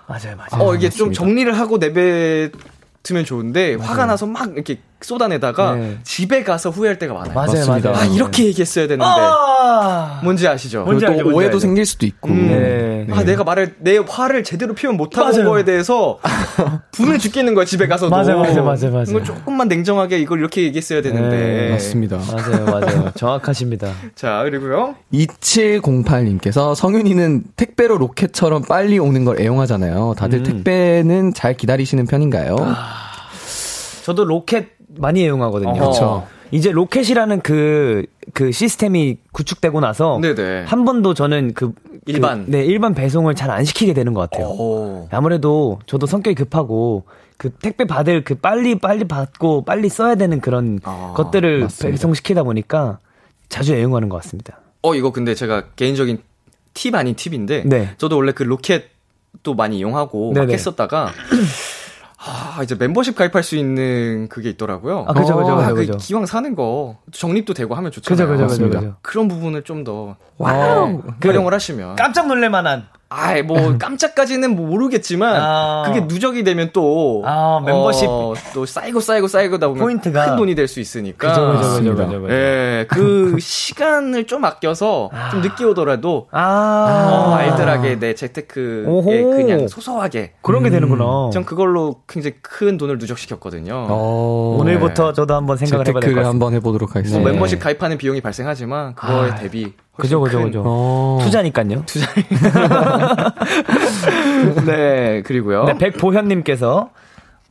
맞아요, 맞아요. 어, 이게 좀 정리를 하고 내뱉으면 좋은데 화가 나서 막 이렇게 쏟아내다가 네. 집에 가서 후회할 때가 많아요. 맞아요, 맞습니다. 맞아요. 아, 이렇게 얘기했어야 되는데. 아! 뭔지 아시죠? 뭔지 알죠, 또 뭔지 오해도 알죠. 생길 수도 있고. 음. 네. 아, 내가 말을, 내 화를 제대로 표현 못하고 온 맞아요. 거에 대해서 [laughs] 분을 죽겠는 거야, 집에 가서도. 맞아요, 맞아요, 맞아요, 맞아요. 이거 조금만 냉정하게 이걸 이렇게 얘기했어야 되는데. 네, 맞습니다. 맞아요, 맞아요. [laughs] 정확하십니다. 자, 그리고요. 2708님께서 성윤이는 택배로 로켓처럼 빨리 오는 걸 애용하잖아요. 다들 택배는 잘 기다리시는 편인가요? 저도 로켓 많이 애용하거든요. 그쵸. 이제 로켓이라는 그, 그 시스템이 구축되고 나서 네네. 한 번도 저는 그 일반. 그, 네 일반 배송을 잘 안 시키게 되는 것 같아요. 오. 아무래도 저도 성격이 급하고 그 택배 받을 그 빨리 빨리 받고 빨리 써야 되는 그런 아, 것들을 맞습니다. 배송시키다 보니까 자주 애용하는 것 같습니다. 어, 이거 근데 제가 개인적인 팁 아닌 팁인데. 네. 저도 원래 그 로켓도 많이 이용하고 막. 했었다가. [clears throat] 아, 이제 멤버십 가입할 수 있는 그게 있더라고요. 아, 그죠, 그죠, 아, 그죠, 그. 기왕 사는 거 적립도 되고 하면 좋잖아요. 그죠, 그죠, 그죠. 그런 부분을 좀더 와우. 활용을 하시면 깜짝 놀랄 만한. 아이 뭐 [laughs] 깜짝까지는 뭐 모르겠지만 아. 그게 누적이 되면 또 아, 멤버십. 어, 또 쌓이고 쌓이고 쌓이고다 보면 포인트가. 큰 돈이 될 수 있으니까 그죠, 그죠, 그죠, 맞습니다. 그죠, 그죠. 예, 그 [laughs] 시간을 좀 아껴서 좀 늦게 오더라도 아, 어, 알뜰하게 내 재테크에 오호. 그냥 소소하게 그런 게 되는구나. 전 그걸로 굉장히 큰 돈을 누적시켰거든요. 어, 오늘부터 저도 한번 생각을 해봐야 될것 재테크를 같습니다. 한번 해보도록 뭐 하겠습니다. 멤버십 가입하는 비용이 발생하지만 그거에 아, 대비 그죠, 그죠, 큰- 그죠. 어. 투자니까요. [laughs] 네, 그리고요. 네, 백보현님께서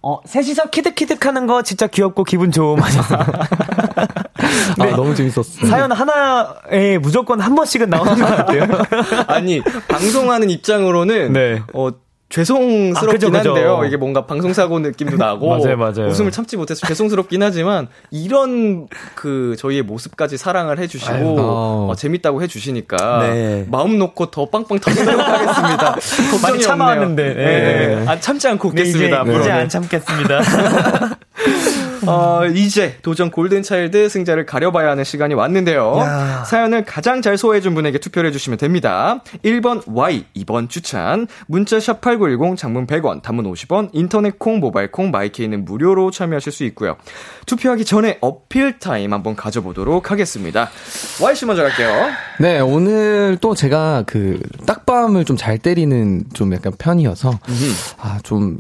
어, 셋이서 키득키득 하는 거 진짜 귀엽고 기분 좋음 하셨습니다. [laughs] 아, 너무 재밌었어요. 사연 하나에 무조건 한 번씩은 나오는 것 같아요. [laughs] 아니 방송하는 입장으로는 네. 어 죄송스럽긴 아, 그죠, 그죠. 한데요. 이게 뭔가 방송사고 느낌도 [laughs] 나고 맞아요, 맞아요. 웃음을 참지 못해서 죄송스럽긴 하지만 이런 그 저희의 모습까지 사랑을 해주시고 아유, 어, 재밌다고 해주시니까 네. 마음 놓고 더 빵빵 터지도록 하겠습니다. [laughs] 걱정이 많이. 참아왔는데. 네. 네. 아, 참지 않고 네, 이제, 웃겠습니다. 이제. 안 참겠습니다. [laughs] 어, 이제 도전 골든차일드 승자를 가려봐야 하는 시간이 왔는데요. 사연을 가장 잘 소화해준 분에게 투표를 해주시면 됩니다. 1번 Y, 2번 주찬, 문자 샵 8910, 장문 100원, 단문 50원, 인터넷 콩, 모바일 콩, 마이케이는 무료로 참여하실 수 있고요. 투표하기 전에 어필 타임 한번 가져보도록 하겠습니다. Y씨 먼저 갈게요. 네, 오늘 또 제가 그 딱밤을 좀 잘 때리는 좀 약간 편이어서 아, 좀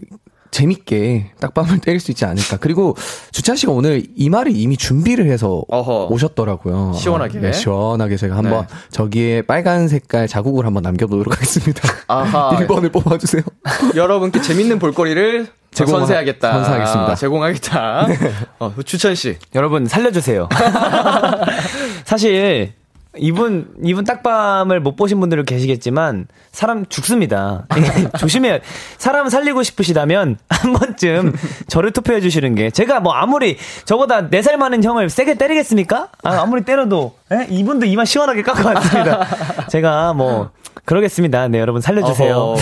재밌게 딱 밤을 때릴 수 있지 않을까. 그리고 주찬 씨가 오늘 이 말을 이미 준비를 해서 어허. 오셨더라고요. 시원하게. 네, 시원하게 제가 한번 네. 저기에 빨간 색깔 자국을 한번 남겨보도록 하겠습니다. 아하. [laughs] 1번을 뽑아주세요. [laughs] 여러분께 재밌는 볼거리를 제공하- 선사하겠다. 선사하겠습니다. 제공하겠다. 어, 주찬 씨. 여러분 살려주세요. [laughs] 사실 이분 이분 딱밤을 못 보신 분들은 계시겠지만 사람 죽습니다. [laughs] 조심해요. 사람 살리고 싶으시다면 한 번쯤 저를 투표해 주시는 게 제가 뭐 아무리 저보다 4살 많은 형을 세게 때리겠습니까? 아, 무리 때려도 예? 이분도 이만 시원하게 깎아왔습니다. 제가 뭐 그러겠습니다. 네 여러분 살려주세요. 어허.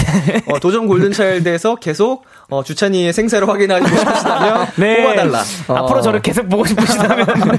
어, 도전 골든차일드에서 계속 어, 주찬이의 생사를 확인하고 싶으시다면 [laughs] 네. 뽑아달라. 앞으로 저를 계속 보고 싶으시다면 [laughs]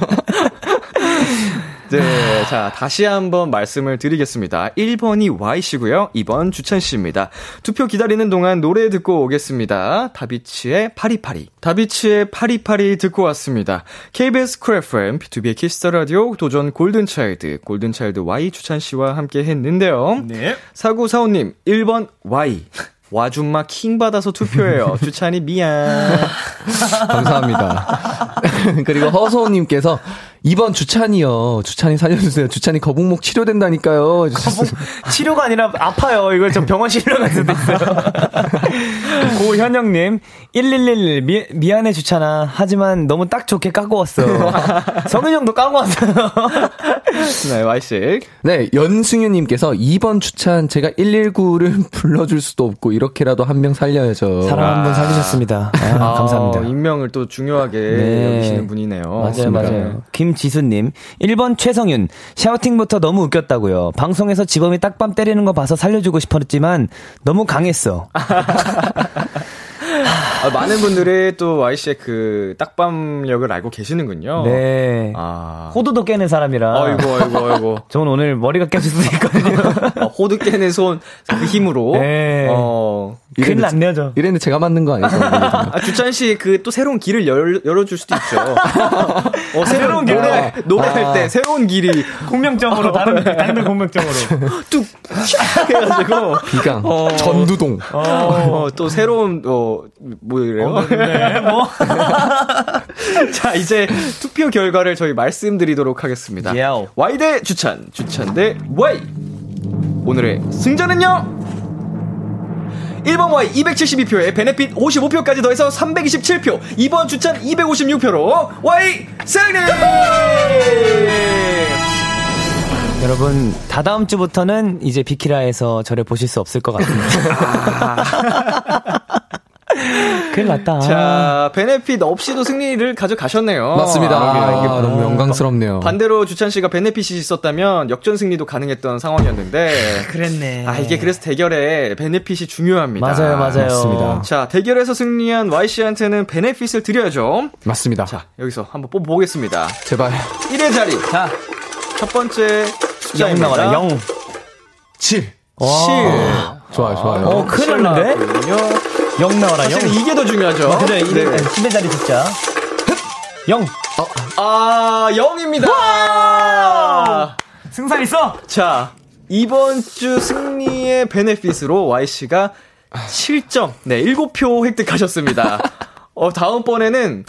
네, 자, 다시 한번 말씀을 드리겠습니다. 1번이 Y씨고요. 2번 주찬씨입니다. 투표 기다리는 동안 노래 듣고 오겠습니다. 다비치의 파리파리. 다비치의 파리파리 듣고 왔습니다. KBS 쿨 FM, 비투비의 키스 더 라디오, 도전 골든차일드, 골든차일드 Y 주찬씨와 함께 했는데요. 네. 사구사오님, 1번 Y. 와줌마 킹 받아서 투표해요. [laughs] 주찬이 미안. [laughs] 감사합니다. [laughs] 그리고 허소님께서 2번 주찬이요. 주찬이 살려주세요. 주찬이 거북목 치료된다니까요. [laughs] 치료가 아니라 아파요. 이거 저 병원 실려갈 수도 있어요. [laughs] 고현영님, 1111, 미, 미안해 주차나. 하지만 너무 딱 좋게 까고 왔어. [laughs] 성은 형도 까고 왔어요. 네, Y씨. 네, 연승유님께서 2번 추천 제가 119를 불러줄 수도 없고 이렇게라도 한 명 살려야죠. 사람 한 분 살리셨습니다. 아, 감사합니다. 어, 익명을 또 중요하게 네. 여기시는 분이네요. 맞아요, 맞습니다. 맞아요. 김지수님, 1번 최성윤, 샤우팅부터 너무 웃겼다고요. 방송에서 지범이 딱밤 때리는 거 봐서 살려주고 싶었지만 너무 강했어. [laughs] 아, 많은 분들이 또 Y씨의 그 딱밤력을 알고 계시는군요. 네. 아. 호두도 깨는 사람이라. 아이고, 아이고, 아이고. [laughs] 저는 오늘 머리가 깨질 수도 있거든요. 어, [laughs] 호두 깨는 손, 그 힘으로. 네. 어. 큰일 났네요, 저. 이랬는데 제가 맞는 거 아니죠? [laughs] 아, 주찬 씨, 그, 또 새로운 길을 열, 열어줄 수도 있죠. [laughs] 어, 새로운 길. 노래, 노래할 때, 새로운 길이 공명점으로 다른 다른 공명점으로. [laughs] 뚝, 샥 해가지고. 비강, 어. 전두동. 어, 또 새로운, 어, 뭐 이래요? 네, 뭐. 자, 이제 투표 결과를 저희 말씀드리도록 하겠습니다. 야오. Y 대 주찬, 주찬 대 Y. 오늘의 승자는요? 1번 Y 272표에 베네핏 55표까지 더해서 327표. 2번 주찬 256표로 Y 승리! 여러분, 다다음 주부터는 이제 비키라에서 저를 보실 수 없을 것 같습니다. 큰일 났다. 자, 베네핏 없이도 승리를 가져가셨네요. 맞습니다. 아, 이게 아, 너무 영광스럽네요. 반대로 주찬 씨가 베네핏이 있었다면 역전 승리도 가능했던 상황이었는데. [laughs] 그랬네. 아, 이게 그래서 대결에 베네핏이 중요합니다. 맞아요, 맞아요. 맞습니다. 자, 대결에서 승리한 Y씨한테는 베네핏을 드려야죠. 맞습니다. 자, 여기서 한번 뽑아보겠습니다. 제발. 1의 자리. 자, 첫 번째 영 숫자입니다. 나와라, 영. 7. 7. 좋아요, 좋아요. 어, 큰일 났는데? 영 나와라, 영. 사실은 이게 더 중요하죠. [laughs] 아, 그래, 네. 10의 자리 숫자. 영. 아, 0입니다. 승산 있어! 자, 이번 주 승리의 베네핏으로 Y씨가 7점, 네, 7표 획득하셨습니다. [laughs] 어, 다음번에는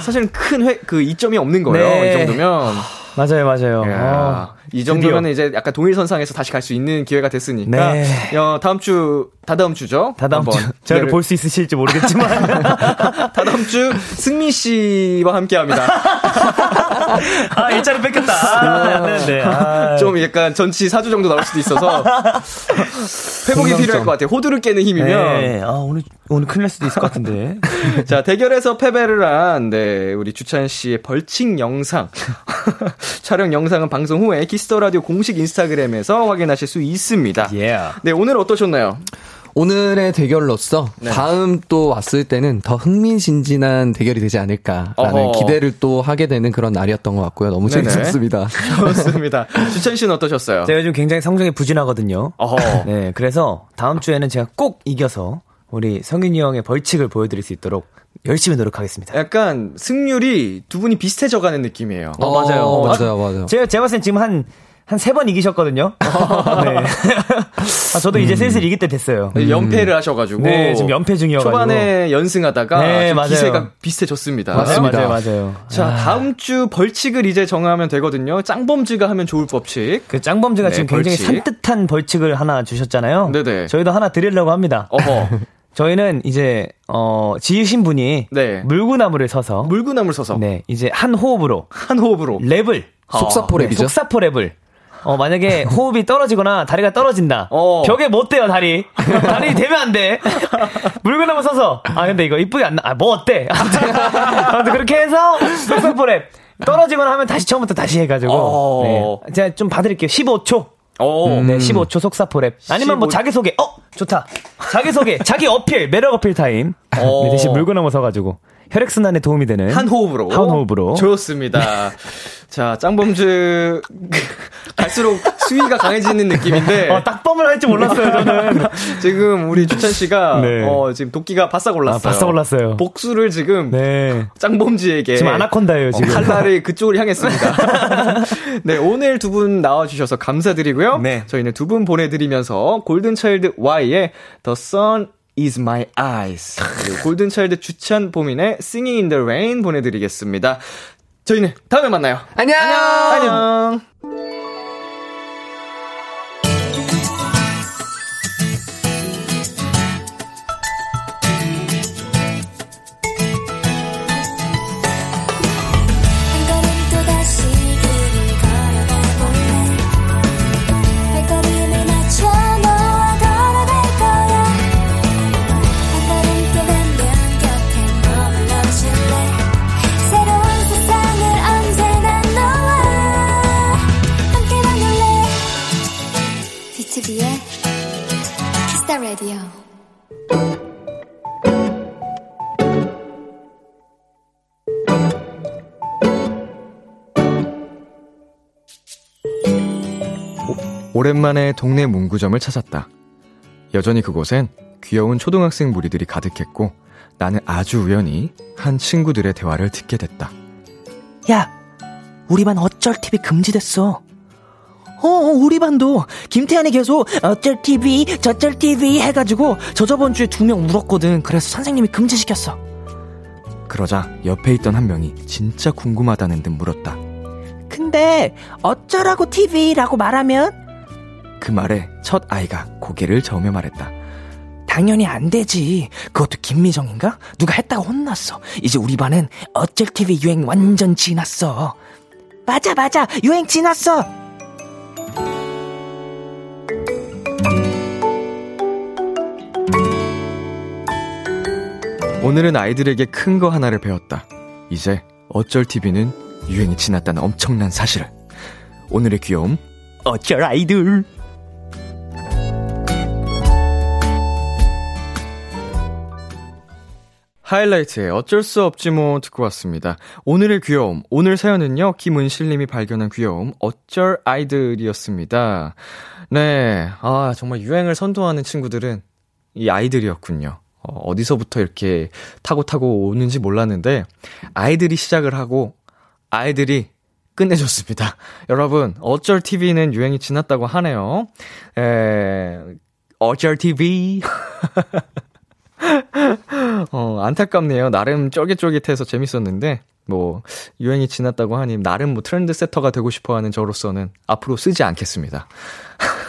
사실은 큰 획, 그 이점이 없는 거예요. 네. 이 정도면. 맞아요, 맞아요. 야, 어, 이 정도면 이제 약간 동일선상에서 다시 갈 수 있는 기회가 됐으니까. 네. 어, 다음 주, 다다음 주죠? 다다음 주. 저를 볼 수 있으실지 모르겠지만. [laughs] 다다음 주 승미 씨와 함께 합니다. [laughs] 아, 일자리 뺏겼다. 아, 안 되는데. 아. 좀 약간 전치 4주 정도 나올 수도 있어서 회복이 필요할 것 같아요. 호두를 깨는 힘이면. 네. 아, 오늘, 오늘 큰일 날 수도 있을 것 같은데. [laughs] 자, 대결에서 패배를 한, 네, 우리 주찬 씨의 벌칙 영상. [laughs] 촬영 영상은 방송 후에 키스 더 라디오 공식 인스타그램에서 확인하실 수 있습니다. 예. 네, 오늘 어떠셨나요? 오늘의 대결로서 다음 또 왔을 때는 더 흥미진진한 대결이 되지 않을까라는 어허. 기대를 또 하게 되는 그런 날이었던 것 같고요. 너무 네네. 재밌었습니다. 좋습니다. [laughs] 주찬 씨는 어떠셨어요? 제가 요즘 굉장히 성적이 부진하거든요. 어허. 네, 그래서 다음 주에는 제가 꼭 이겨서 우리 성윤이 형의 벌칙을 보여드릴 수 있도록 열심히 노력하겠습니다. 약간 승률이 두 분이 비슷해져가는 느낌이에요. 어, 맞아요. 어, 어, 맞아요, 맞아요. 제가, 제가 봤을 땐 지금 한, 한 세 번 이기셨거든요. [laughs] 네. 아, 저도 이제 슬슬 이길 때 됐어요. 연패를 하셔가지고. 네, 지금 연패 중이어가지고. 초반에 연승하다가 네, 좀 맞아요. 기세가 비슷해졌습니다. 맞아요, 맞아요, 맞아요. 자, 다음 주 벌칙을 이제 정하면 되거든요. 짱범즈가 하면 좋을 법칙. 그 짱범즈가 네, 지금 굉장히 벌칙. 산뜻한 벌칙을 하나 주셨잖아요. 네네. 저희도 하나 드리려고 합니다. 어허. [laughs] 저희는 이제 어 지신 분이 네. 물구나무를 서서 물구나무를 서서. 네 이제 한 호흡으로 한 호흡으로. 랩을 속사포 네, 랩이죠. 속사포 랩을 어 만약에 [laughs] 호흡이 떨어지거나 다리가 떨어진다. 어. 벽에 못 대요 다리. [laughs] 다리 대면 안 돼. [laughs] 물구나무 서서 아 근데 이거 이쁘게 안 나. 아 뭐 어때? 아무튼, 아무튼 그렇게 해서 속사포 랩 떨어지거나 하면 다시 처음부터 다시 해가지고 어. 네. 제가 좀 봐드릴게요. 15초. 어. 네, 15초 속사포 랩. 아니면 뭐15 자기소개. 어, 좋다. 자기소개, 자기 어필, 매력 어필 타임. 어. 네, 대신 물구나무 서가지고. 혈액순환에 도움이 되는. 한 호흡으로. 한 호흡으로. 좋습니다. [laughs] 자, 짱범즈 갈수록 수위가 강해지는 느낌인데 어, 딱밤을 할 줄 몰랐어요, 저는. [laughs] 지금 우리 주찬 씨가 네. 어, 지금 독기가 바싹 올랐어요. 아, 바싹 올랐어요. 복수를 지금 네. 짱범즈에게 지금 아나콘다예요, 지금. 어, 칼날을 그쪽으로 향했습니다. [laughs] 네, 오늘 두 분 나와주셔서 감사드리고요. 네. 저희는 두 분 보내드리면서 골든차일드 Y의 The Sun is my eyes. 골든차일드 주찬 보민의 Singing in the Rain 보내드리겠습니다. 저희는 다음에 만나요. 안녕! 안녕! 한 키스타 라디오 오랜만에 동네 문구점을 찾았다. 여전히 그곳엔 귀여운 초등학생 무리들이 가득했고 나는 아주 우연히 한 친구들의 대화를 듣게 됐다. 야, 우리 반 어쩔 TV 금지됐어. 어, 어, 우리 반도 김태현이 계속 어쩔 TV, 저쩔 TV 해가지고 저 저번 주에 두 명 울었거든. 그래서 선생님이 금지시켰어. 그러자 옆에 있던 한 명이 진짜 궁금하다는 듯 물었다. 근데 어쩌라고 TV라고 말하면 그 말에 첫 아이가 고개를 저으며 말했다. 당연히 안 되지. 그것도 김미정인가? 누가 했다고 혼났어. 이제 우리 반은 어쩔 TV 유행 완전 지났어. 맞아, 맞아. 유행 지났어. 오늘은 아이들에게 큰 거 하나를 배웠다. 이제 어쩔 TV는 유행이 지났다는 엄청난 사실을. 오늘의 귀여움, 어쩔 아이들. 하이라이트의 어쩔 수 없지 뭐 듣고 왔습니다. 오늘의 귀여움, 오늘 사연은요, 김은실님이 발견한 귀여움, 어쩔 아이들이었습니다. 네, 아, 정말 유행을 선도하는 친구들은 이 아이들이었군요. 어, 어디서부터 이렇게 타고 타고 오는지 몰랐는데, 아이들이 시작을 하고, 아이들이 끝내줬습니다. [laughs] 여러분, 어쩔 TV는 유행이 지났다고 하네요. 에, 어쩔 TV. [laughs] 어, 안타깝네요. 나름 쫄깃쫄깃해서 재밌었는데, 뭐, 유행이 지났다고 하니, 나름 뭐 트렌드 세터가 되고 싶어 하는 저로서는 앞으로 쓰지 않겠습니다. [laughs]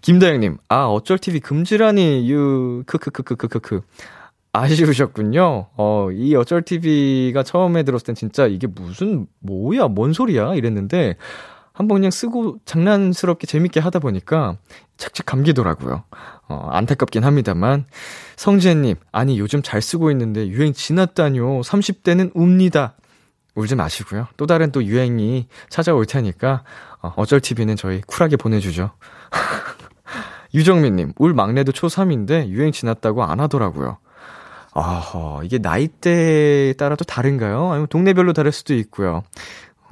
김다영님, 아, 어쩔 TV 금지라니, 유, 크크크크크크크. 아쉬우셨군요. 어, 이 어쩔 TV가 처음에 들었을 땐 진짜 이게 무슨, 뭐야, 뭔 소리야? 이랬는데, 한번 그냥 쓰고 장난스럽게 재밌게 하다 보니까 착착 감기더라고요. 어, 안타깝긴 합니다만. 성지혜님, 아니, 요즘 잘 쓰고 있는데 유행 지났다뇨. 30대는 웁니다. 울지 마시고요. 또 다른 또 유행이 찾아올 테니까, 어, 어쩔 TV는 저희 쿨하게 보내주죠. [laughs] 유정민님, 울 막내도 초3인데 유행 지났다고 안 하더라고요. 아허, 이게 나이대에 따라 또 다른가요? 아니면 동네별로 다를 수도 있고요.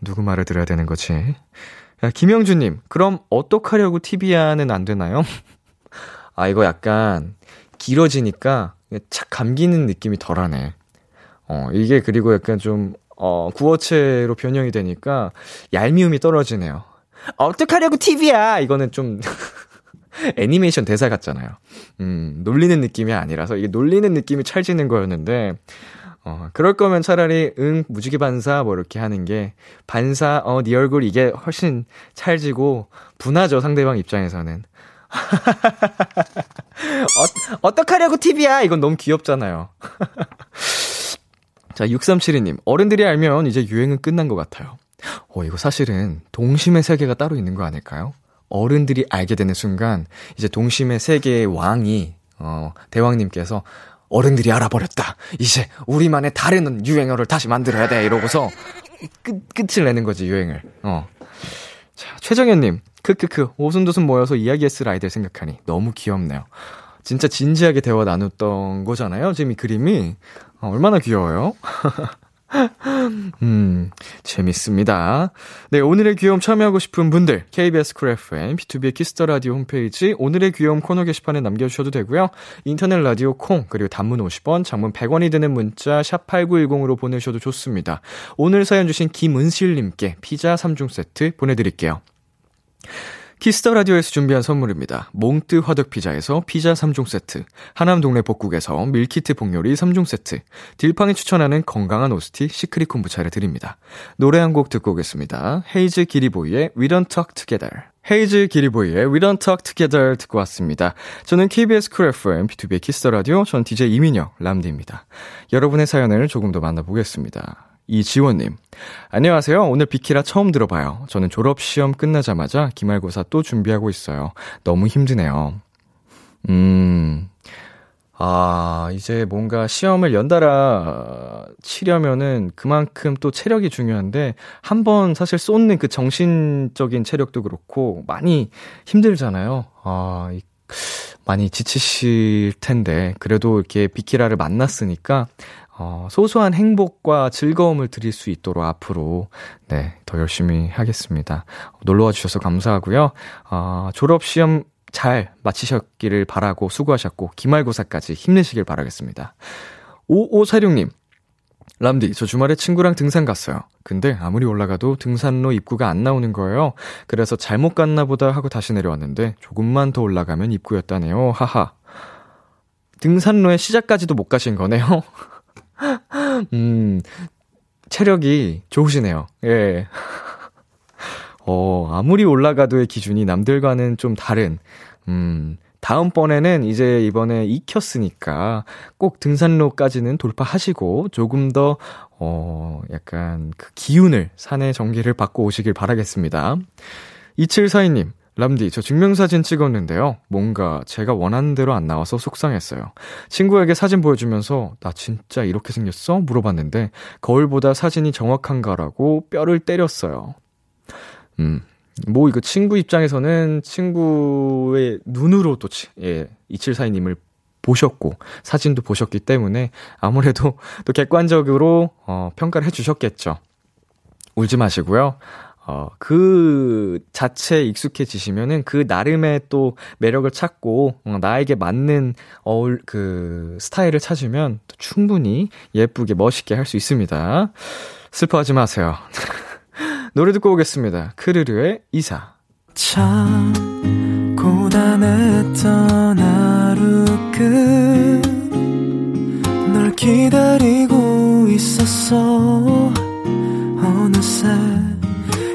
누구 말을 들어야 되는 거지? 야, 김영주님, 그럼 어떡하려고 TV야는 안 되나요? [laughs] 아, 이거 약간 길어지니까 착 감기는 느낌이 덜하네. 어, 이게 그리고 약간 좀, 어, 구어체로 변형이 되니까 얄미움이 떨어지네요. 어떡하려고 TV야! 이거는 좀, [laughs] [laughs] 애니메이션 대사 같잖아요. 음, 놀리는 느낌이 아니라서 이게 놀리는 느낌이 찰지는 거였는데, 어, 그럴 거면 차라리, 응, 무지개 반사, 뭐, 이렇게 하는 게, 반사, 어, 네 얼굴 이게 훨씬 찰지고, 분하죠, 상대방 입장에서는. [laughs] 어, 어떡하려고 TV야! 이건 너무 귀엽잖아요. [laughs] 자, 6372님. 어른들이 알면 이제 유행은 끝난 것 같아요. 어, 이거 사실은 동심의 세계가 따로 있는 거 아닐까요? 어른들이 알게 되는 순간, 이제 동심의 세계의 왕이, 어, 대왕님께서 어른들이 알아버렸다. 이제 우리만의 다른 유행어를 다시 만들어야 돼. 이러고서 끝, 끝을 내는 거지, 유행을. 어. 자, 최정현님. 크크크. 오순도순 모여서 이야기했을 아이들 생각하니 너무 귀엽네요. 진짜 진지하게 대화 나눴던 거잖아요. 지금 이 그림이. 어, 얼마나 귀여워요? [laughs] [laughs] 음, 재밌습니다. 네, 오늘의 귀여움 참여하고 싶은 분들, KBS 쿨 FM, B2B의 키스터 라디오 홈페이지, 오늘의 귀여움 코너 게시판에 남겨주셔도 되고요. 인터넷 라디오 콩, 그리고 단문 50원, 장문 100원이 드는 문자, 샵8910으로 보내셔도 좋습니다. 오늘 사연 주신 김은실님께 피자 3종 세트 보내드릴게요. Kiss the Radio에서 준비한 선물입니다. 몽뜨 화덕 피자에서 피자 3종 세트, 하남 동네 복국에서 밀키트 복요리 3종 세트, 딜팡이 추천하는 건강한 오스티 시크릿 콤부차를 드립니다. 노래 한 곡 듣고 오겠습니다. 헤이즈 기리보이의 We Don't Talk Together. 헤이즈 기리보이의 We Don't Talk Together 듣고 왔습니다. 저는 KBS 쿨 FM, B2B 키스터 라디오, 전 DJ 이민혁, 람디입니다. 여러분의 사연을 조금 더 만나보겠습니다. 이지원님. 안녕하세요. 오늘 비키라 처음 들어봐요. 저는 졸업시험 끝나자마자 기말고사 또 준비하고 있어요. 너무 힘드네요. 음, 아, 이제 뭔가 시험을 연달아 치려면은 그만큼 또 체력이 중요한데, 한 번 사실 쏟는 그 정신적인 체력도 그렇고, 많이 힘들잖아요. 아, 이, 많이 지치실 텐데, 그래도 이렇게 비키라를 만났으니까, 어, 소소한 행복과 즐거움을 드릴 수 있도록 앞으로, 네, 더 열심히 하겠습니다. 놀러와 주셔서 감사하고요. 어, 졸업시험 잘 마치셨기를 바라고 수고하셨고, 기말고사까지 힘내시길 바라겠습니다. 5546님, 람디, 저 주말에 친구랑 등산 갔어요. 근데 아무리 올라가도 등산로 입구가 안 나오는 거예요. 그래서 잘못 갔나 보다 하고 다시 내려왔는데, 조금만 더 올라가면 입구였다네요. 하하. 등산로의 시작까지도 못 가신 거네요. [laughs] [gasps] 음, 체력이 좋으시네요. 예. [laughs] 어, 아무리 올라가도의 기준이 남들과는 좀 다른, 음, 다음번에는 이제 이번에 익혔으니까 꼭 등산로까지는 돌파하시고 조금 더, 어, 약간 그 기운을, 산의 전기를 받고 오시길 바라겠습니다. 2742님, 람디, 저 증명사진 찍었는데요. 뭔가 제가 원하는 대로 안 나와서 속상했어요. 친구에게 사진 보여주면서, 나 진짜 이렇게 생겼어? 물어봤는데, 거울보다 사진이 정확한가라고 뼈를 때렸어요. 음, 뭐, 이거 친구 입장에서는 친구의 눈으로 또, 예, 2742님을 보셨고, 사진도 보셨기 때문에 아무래도 [laughs] 또 객관적으로, 어, 평가를 해주셨겠죠. 울지 마시고요. 어, 그 자체에 익숙해지시면은 그 나름의 또 매력을 찾고 어, 나에게 맞는 어울 그 스타일을 찾으면 충분히 예쁘게 멋있게 할 수 있습니다. 슬퍼하지 마세요. [laughs] 노래 듣고 오겠습니다. 크르르의 이사. 참 고단했던 하루 끝널 기다리고 있었어 어느새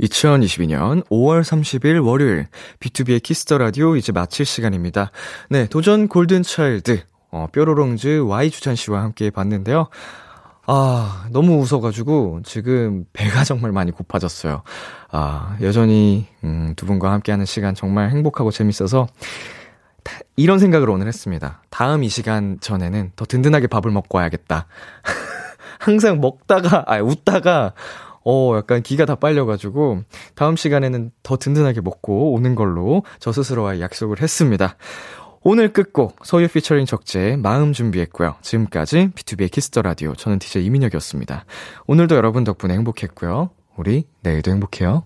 2022년 5월 30일 월요일 B2B의 키스터 라디오 이제 마칠 시간입니다. 네, 도전 골든 차일드 어, 뾰로롱즈 Y 주찬 씨와 함께 봤는데요. 아, 너무 웃어가지고 지금 배가 정말 많이 고파졌어요. 아, 여전히 음, 두 분과 함께하는 시간 정말 행복하고 재밌어서 이런 생각을 오늘 했습니다. 다음 이 시간 전에는 더 든든하게 밥을 먹고 와야겠다. [laughs] 항상 먹다가, 아, 웃다가, 어, 약간 기가 다 빨려가지고, 다음 시간에는 더 든든하게 먹고 오는 걸로 저 스스로와 약속을 했습니다. 오늘 끝곡, 소유 피처링 적재, 마음 준비했고요. 지금까지 B2B의 키스터 라디오, 저는 DJ 이민혁이었습니다. 오늘도 여러분 덕분에 행복했고요. 우리 내일도 행복해요.